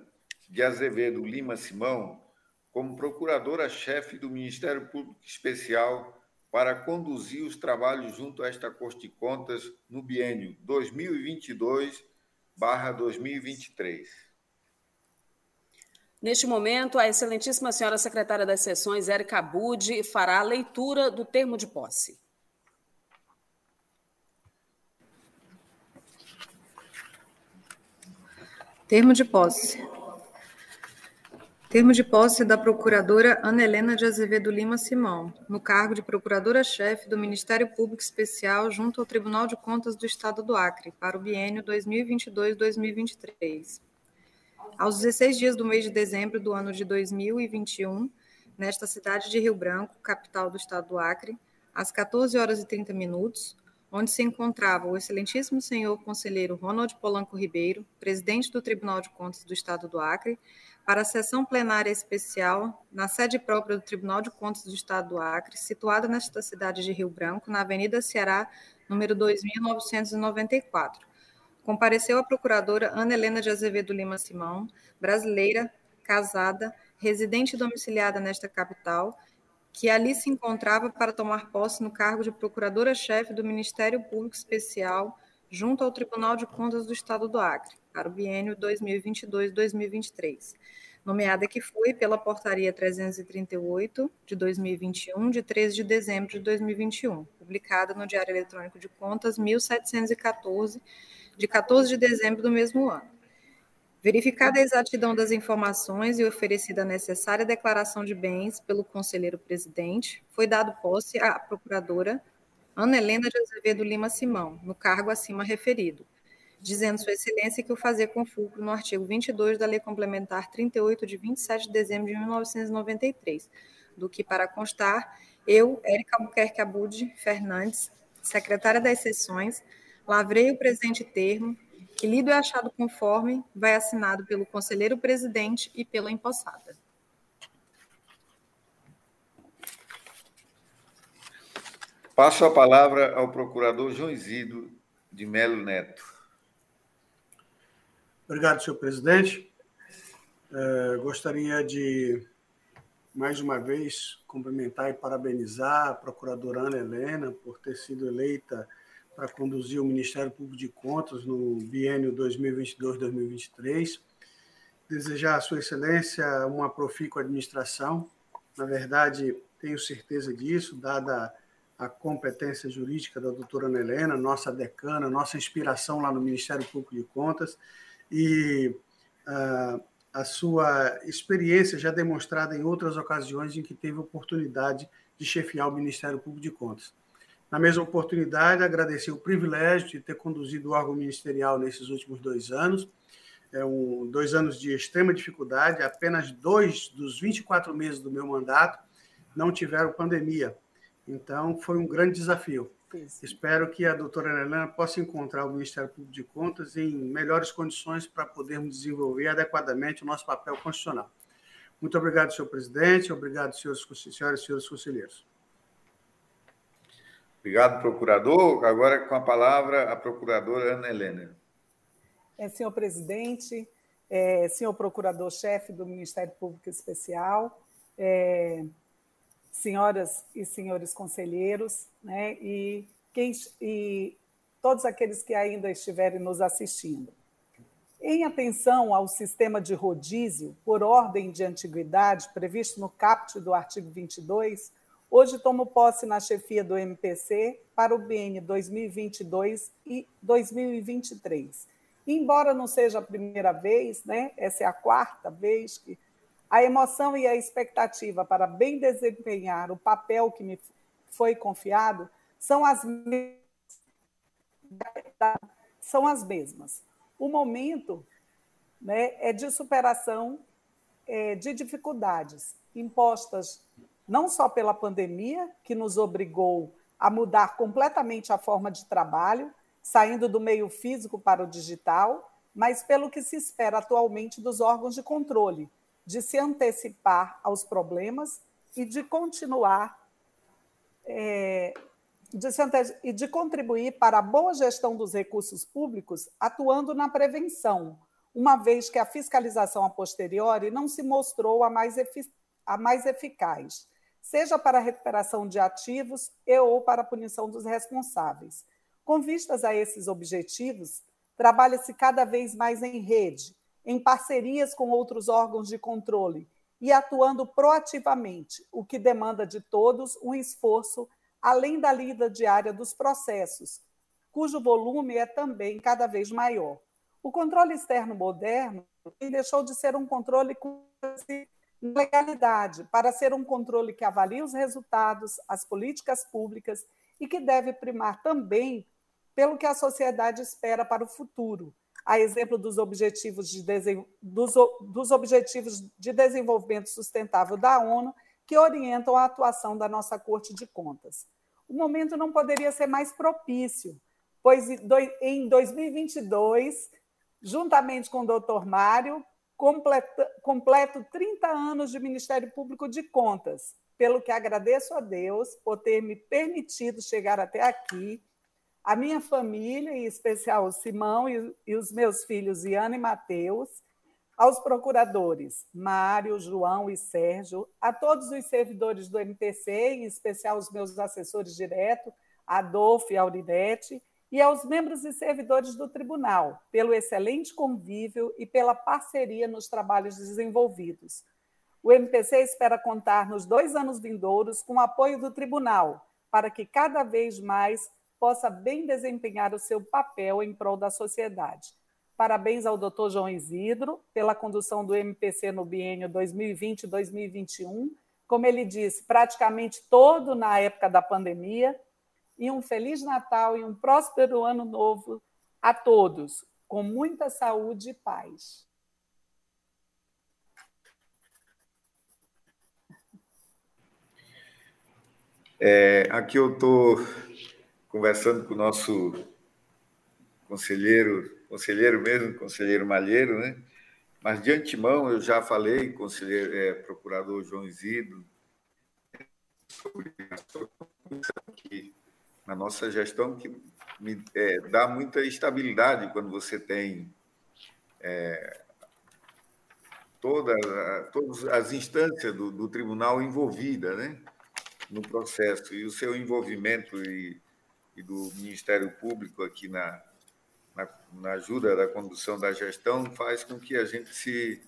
S2: de Azevedo Lima Simão como procuradora-chefe do Ministério Público Especial para conduzir os trabalhos junto a esta Corte de Contas no biênio 2022/2023.
S8: Neste momento, a excelentíssima senhora secretária das sessões, Érica Budi, fará a leitura do termo de posse.
S10: Termo de posse. Termo de posse da procuradora Ana Helena de Azevedo Lima Simão, no cargo de procuradora-chefe do Ministério Público Especial junto ao Tribunal de Contas do Estado do Acre, para o biênio 2022-2023. Aos 16 dias do mês de dezembro do ano de 2021, nesta cidade de Rio Branco, capital do Estado do Acre, às 14 horas e 30 minutos, onde se encontrava o excelentíssimo senhor conselheiro Ronald Polanco Ribeiro, presidente do Tribunal de Contas do Estado do Acre, para a sessão plenária especial na sede própria do Tribunal de Contas do Estado do Acre, situada nesta cidade de Rio Branco, na Avenida Ceará, número 2994. Compareceu a procuradora Ana Helena de Azevedo Lima Simão, brasileira, casada, residente domiciliada nesta capital, que ali se encontrava para tomar posse no cargo de procuradora-chefe do Ministério Público Especial junto ao Tribunal de Contas do Estado do Acre, para o biênio 2022-2023, nomeada que foi pela Portaria 338 de 2021, de 13 de dezembro de 2021, publicada no Diário Eletrônico de Contas 1714, de 14 de dezembro do mesmo ano. Verificada a exatidão das informações e oferecida a necessária declaração de bens pelo conselheiro presidente, foi dado posse à procuradora Ana Helena de Azevedo Lima Simão, no cargo acima referido, dizendo Sua Excelência que o fazer com fulcro no artigo 22 da Lei Complementar 38 de 27 de dezembro de 1993, do que, para constar, eu, Érica Albuquerque Abude Fernandes, secretária das sessões, lavrei o presente termo que lido e é achado conforme, vai assinado pelo conselheiro presidente e pela empossada.
S2: Passo a palavra ao procurador João Isidro de Melo Neto.
S1: Obrigado, senhor presidente. Uh, gostaria de, mais uma vez, cumprimentar e parabenizar a procuradora Ana Helena por ter sido eleita para conduzir o Ministério Público de Contas no biênio 2022-2023. Desejar à Sua Excelência uma profícua administração. Na verdade, tenho certeza disso, dada a competência jurídica da doutora Ana Helena, nossa decana, nossa inspiração lá no Ministério Público de Contas, e uh, a sua experiência já demonstrada em outras ocasiões em que teve oportunidade de chefiar o Ministério Público de Contas. Na mesma oportunidade, agradecer o privilégio de ter conduzido o órgão ministerial nesses últimos dois anos, é um, dois anos de extrema dificuldade, apenas dois dos 24 meses do meu mandato não tiveram pandemia. Então, foi um grande desafio. Isso. Espero que a doutora Helena possa encontrar o Ministério Público de Contas em melhores condições para podermos desenvolver adequadamente o nosso papel constitucional. Muito obrigado, senhor presidente. Obrigado, senhores, senhoras e senhores conselheiros.
S2: Obrigado, procurador. Agora, com a palavra, a procuradora Ana Helena.
S9: É, senhor presidente, é, senhor procurador-chefe do Ministério Público Especial, é, senhoras e senhores conselheiros, né, e, quem, e todos aqueles que ainda estiverem nos assistindo. Em atenção ao sistema de rodízio, por ordem de antiguidade, previsto no caput do artigo 22, Hoje tomo posse na chefia do MPC para o BN 2022 e 2023. Embora não seja a primeira vez, né, essa é a quarta vez que a emoção e a expectativa para bem desempenhar o papel que me foi confiado são as mesmas. São as mesmas. O momento né, é de superação é, de dificuldades impostas não só pela pandemia, que nos obrigou a mudar completamente a forma de trabalho, saindo do meio físico para o digital, mas pelo que se espera atualmente dos órgãos de controle, de se antecipar aos problemas e de continuar é, de se e de contribuir para a boa gestão dos recursos públicos, atuando na prevenção, uma vez que a fiscalização a posteriori não se mostrou a mais, a mais eficaz seja para a recuperação de ativos e ou para a punição dos responsáveis. Com vistas a esses objetivos, trabalha-se cada vez mais em rede, em parcerias com outros órgãos de controle e atuando proativamente, o que demanda de todos um esforço além da lida diária dos processos, cujo volume é também cada vez maior. O controle externo moderno deixou de ser um controle legalidade, para ser um controle que avalie os resultados, as políticas públicas e que deve primar também pelo que a sociedade espera para o futuro, a exemplo dos Objetivos de, dos, dos objetivos de Desenvolvimento Sustentável da ONU, que orientam a atuação da nossa Corte de Contas. O momento não poderia ser mais propício, pois em 2022, juntamente com o doutor Mário, completo, completo 30 anos de Ministério Público de Contas, pelo que agradeço a Deus por ter me permitido chegar até aqui, a minha família, em especial o Simão e, e os meus filhos Iana e Mateus, aos procuradores Mário, João e Sérgio, a todos os servidores do MPC, em especial os meus assessores diretos, Adolfo e Aurinete, e aos membros e servidores do tribunal, pelo excelente convívio e pela parceria nos trabalhos desenvolvidos. O MPC espera contar nos dois anos vindouros com o apoio do tribunal, para que cada vez mais possa bem desempenhar o seu papel em prol da sociedade. Parabéns ao Dr. João Isidro pela condução do MPC no biênio 2020-2021, como ele disse, praticamente todo na época da pandemia, e um Feliz Natal e um próspero Ano Novo a todos, com muita saúde e paz.
S2: É, aqui eu estou conversando com o nosso conselheiro, conselheiro mesmo, conselheiro Malheiro, né? Mas de antemão eu já falei, conselheiro, é, procurador João Isidro, sobre a sua que na nossa gestão que me é, dá muita estabilidade quando você tem é, toda, todas as instâncias do, do tribunal envolvidas né, no processo. E o seu envolvimento e, e do Ministério Público aqui na, na, na, ajuda da condução da gestão faz com que a gente se,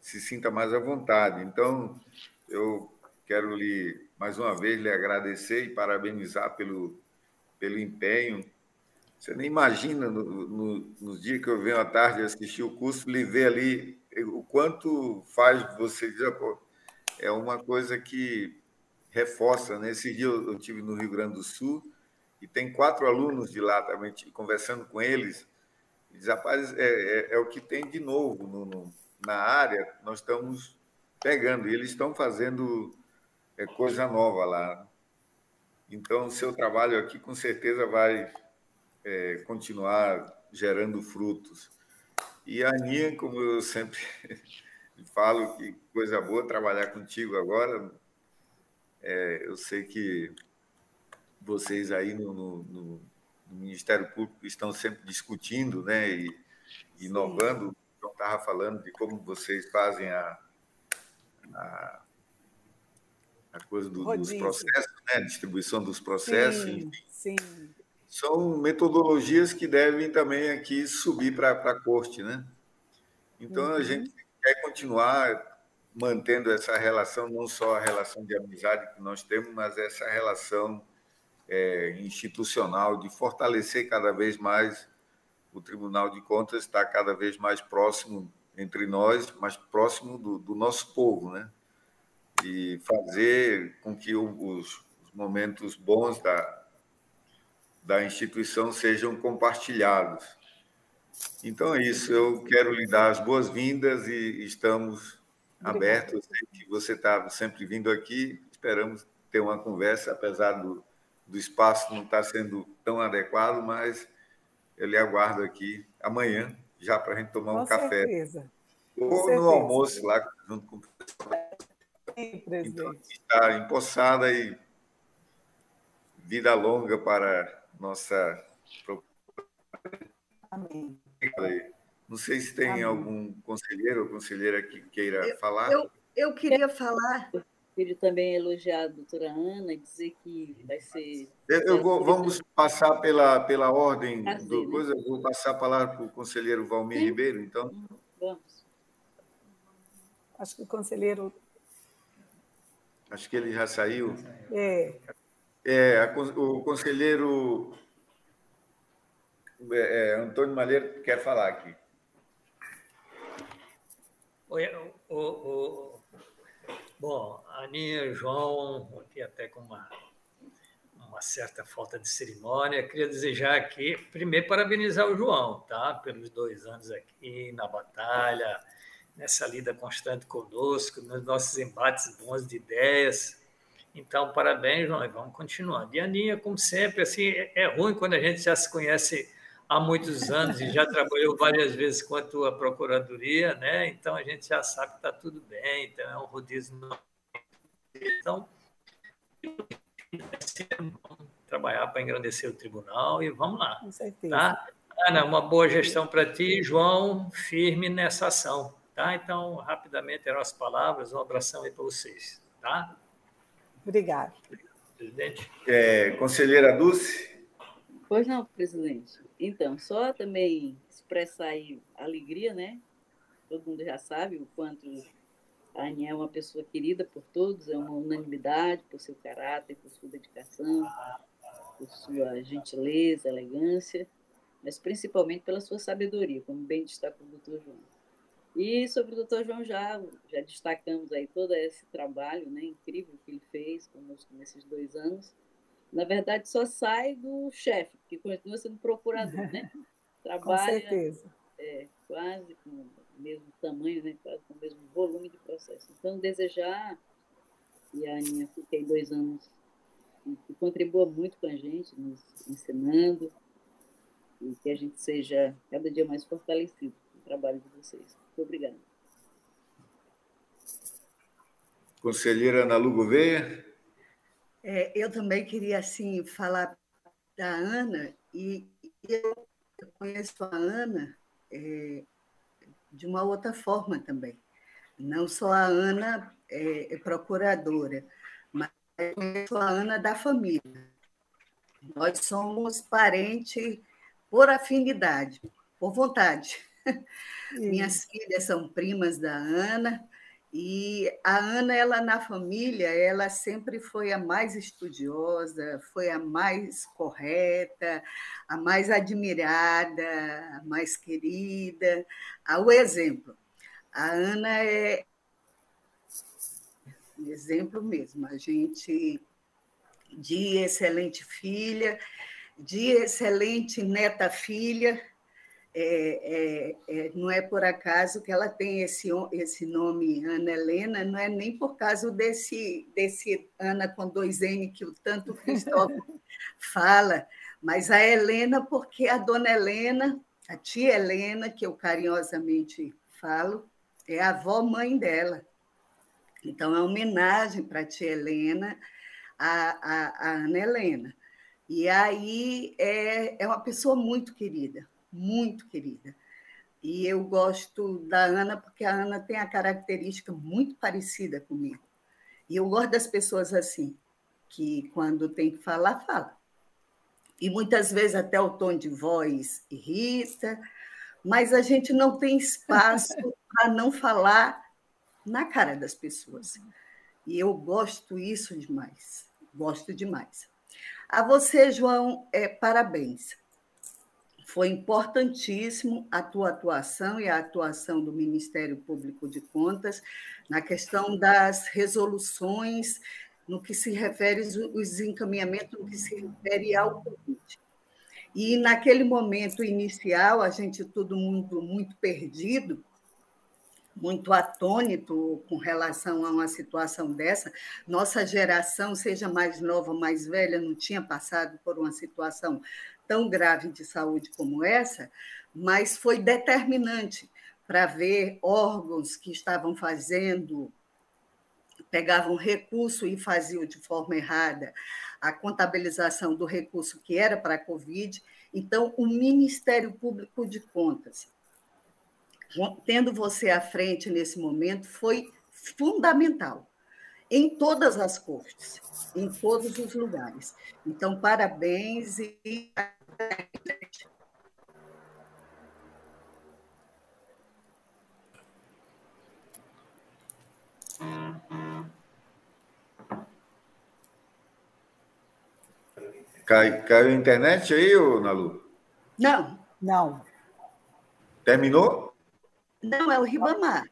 S2: se sinta mais à vontade. Então, eu quero lhe, mais uma vez, lhe agradecer e parabenizar pelo, pelo empenho você nem imagina, no, no, nos dias que eu venho à tarde assistir o curso, lhe ver ali o quanto faz você dizer, é uma coisa que reforça. Né? Esse dia eu estive no Rio Grande do Sul e tem quatro alunos de lá também, conversando com eles, diz, rapaz, é, é, é o que tem de novo no, no, na área, nós estamos pegando, e eles estão fazendo é, coisa nova lá. Então, o seu trabalho aqui com certeza vai é, continuar gerando frutos. E a Aninha, como eu sempre falo, que coisa boa trabalhar contigo agora. É, eu sei que vocês aí no, no, no, Ministério Público estão sempre discutindo né, e inovando. O João estava falando de como vocês fazem a, a, a coisa do, dos processos, né, distribuição dos processos.
S9: Sim,
S2: enfim.
S9: sim
S2: são metodologias que devem também aqui subir para a corte, né? Então uhum. a gente quer continuar mantendo essa relação, não só a relação de amizade que nós temos, mas essa relação é, institucional de fortalecer cada vez mais o Tribunal de Contas, estar cada vez mais próximo entre nós, mais próximo do, do nosso povo, né? E fazer com que os, os momentos bons da, da instituição sejam compartilhados. Então é isso, eu quero lhe dar as boas-vindas e estamos abertos. Eu sei que você está sempre vindo aqui, esperamos ter uma conversa, apesar do, do espaço não estar sendo tão adequado, mas eu lhe aguardo aqui amanhã, já para a gente tomar
S9: com
S2: um café.
S9: Certeza.
S2: Ou
S9: com
S2: no
S9: certeza.
S2: almoço lá, junto com o professor.
S9: Sim, presidente.
S2: Então, está empossada e vida longa para nossa.
S9: Amém.
S2: Não sei se tem
S9: Amém.
S2: algum conselheiro ou conselheira que queira
S7: Eu-
S2: falar.
S7: Eu, eu queria falar.
S6: Queria também elogiar a doutora Ana e dizer que vai ser.
S2: Eu, eu vou- vamos passar pela, pela ordem
S6: Prazer,
S2: do
S6: né?
S2: coisa. eu Vou passar a palavra para o conselheiro Valmir
S6: Sim.
S2: Ribeiro, então.
S6: Vamos.
S9: Acho que o conselheiro
S2: Acho que ele já saiu.
S9: é,
S2: É, a o conselheiro é, é, Antônio Malheiro quer falar aqui.
S5: Oi, o, o- bom, a Aninha, João, aqui até com uma, uma certa falta de cerimônia, queria desejar aqui, primeiro, parabenizar o João, tá? Pelos dois anos aqui na batalha, nessa lida constante conosco, nos nossos embates bons de ideias. Então, parabéns, João, e vamos continuando. E a Aninha, como sempre, assim, é, é ruim quando a gente já se conhece há muitos anos e já trabalhou várias vezes com a tua procuradoria, né? Então a gente já sabe que está tudo bem, então é um rodízio. Então, vamos trabalhar para engrandecer o tribunal e vamos lá,
S9: com certeza.
S5: tá? Ana, uma boa gestão para ti, João, firme nessa ação, tá? Então, rapidamente, eram as palavras, um abração aí para vocês, tá?
S9: Obrigada.
S5: Presidente.
S2: É, conselheira Dulce,
S6: Pois não, presidente. Então, só também expressar aí a alegria, né? Todo mundo já sabe o quanto a Aninha é uma pessoa querida por todos, é uma unanimidade por seu caráter, por sua dedicação, por sua gentileza, elegância, mas principalmente pela sua sabedoria, como bem destacou o doutor João. E sobre o doutor João já, já destacamos aí todo esse trabalho né, incrível que ele fez conosco nesses dois anos na verdade, só sai do chefe, que continua sendo procurador, né?
S9: Com
S6: Trabalha
S9: certeza.
S6: é, quase com o mesmo tamanho, né? quase com o mesmo volume de processo. Então, desejar que a Aninha fique aí dois anos e contribua muito com a gente, nos ensinando, e que a gente seja cada dia mais fortalecido no trabalho de vocês. Muito obrigada.
S2: conselheira Ana Lu Gouveia.
S7: É, eu também queria assim falar da Ana e eu conheço a Ana é, de uma outra forma também. Não só a Ana é, é procuradora, mas eu conheço a Ana da família. Nós somos parentes por afinidade, por vontade. Minhas filhas são primas da Ana, e a Ana, ela na família, ela sempre foi a mais estudiosa, foi a mais correta, a mais admirada, a mais querida. Ah, o exemplo. A Ana é um exemplo mesmo. A gente, de excelente filha, de excelente neta-filha, é, é, é, não é por acaso que ela tem esse, esse nome Ana Helena, não é nem por causa desse, desse Ana com dois N que o tanto Cristóvão fala, mas a Helena, porque a dona Helena, a tia Helena, que eu carinhosamente falo, é a avó-mãe dela. Então, é uma homenagem para a tia Helena, a, a, a Ana Helena. E aí é, é uma pessoa muito querida, muito querida. E eu gosto da Ana porque a Ana tem a característica muito parecida comigo. E eu gosto das pessoas assim, que quando tem que falar, fala. E muitas vezes até o tom de voz irrita, mas a gente não tem espaço para não falar na cara das pessoas. E eu gosto isso demais, gosto demais. A você, João, é, parabéns. Foi importantíssimo a tua atuação e a atuação do Ministério Público de Contas na questão das resoluções no que se refere os encaminhamentos no que se refere ao Covid. E naquele momento inicial, a gente todo mundo muito perdido, muito atônito com relação a uma situação dessa. Nossa geração, seja mais nova mais velha, não tinha passado por uma situação tão grave de saúde como essa, mas foi determinante para ver órgãos que estavam fazendo, pegavam recurso e faziam de forma errada a contabilização do recurso que era para a Covid. Então, o Ministério Público de Contas, tendo você à frente nesse momento, foi fundamental em todas as cortes, em todos os lugares. Então, parabéns e.
S2: Cai, caiu a internet aí, ô, Nalu?
S7: Não.
S9: Não.
S2: Terminou?
S7: Não, é o Ribamar.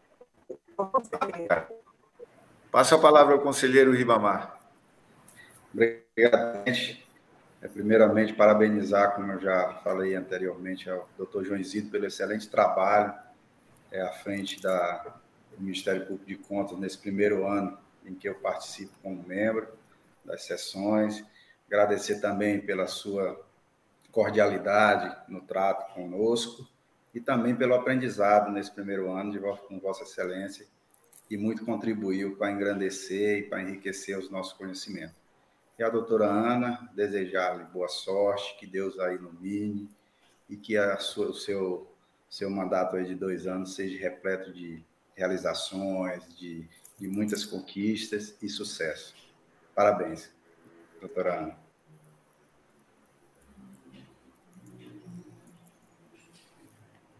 S2: Passa a palavra ao conselheiro Ribamar.
S3: Obrigado, gente. É, primeiramente, parabenizar, como eu já falei anteriormente, ao doutor João Isidro pelo excelente trabalho é, à frente da, do Ministério Público de Contas nesse primeiro ano em que eu participo como membro das sessões. Agradecer também pela sua cordialidade no trato conosco e também pelo aprendizado nesse primeiro ano de, com Vossa Excelência e muito contribuiu para engrandecer e para enriquecer os nossos conhecimentos. E a doutora Ana, desejar-lhe boa sorte, que Deus a ilumine e que sua, o seu, seu mandato aí de dois anos seja repleto de realizações, de, de muitas conquistas e sucesso. Parabéns, doutora Ana.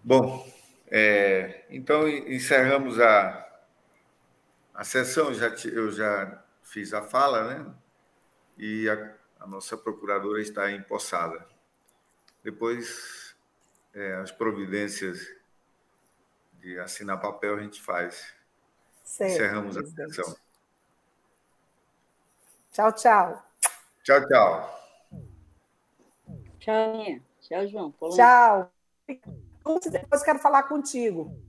S2: Bom, é, então encerramos a, a sessão já, eu já fiz a fala, né? E a, a nossa procuradora está empossada. Depois, é, as providências de assinar papel a gente faz. Certo, Encerramos a sessão.
S9: Tchau, tchau.
S2: Tchau, tchau.
S6: Tchau, Tchau, João.
S9: Tchau. Depois quero falar contigo.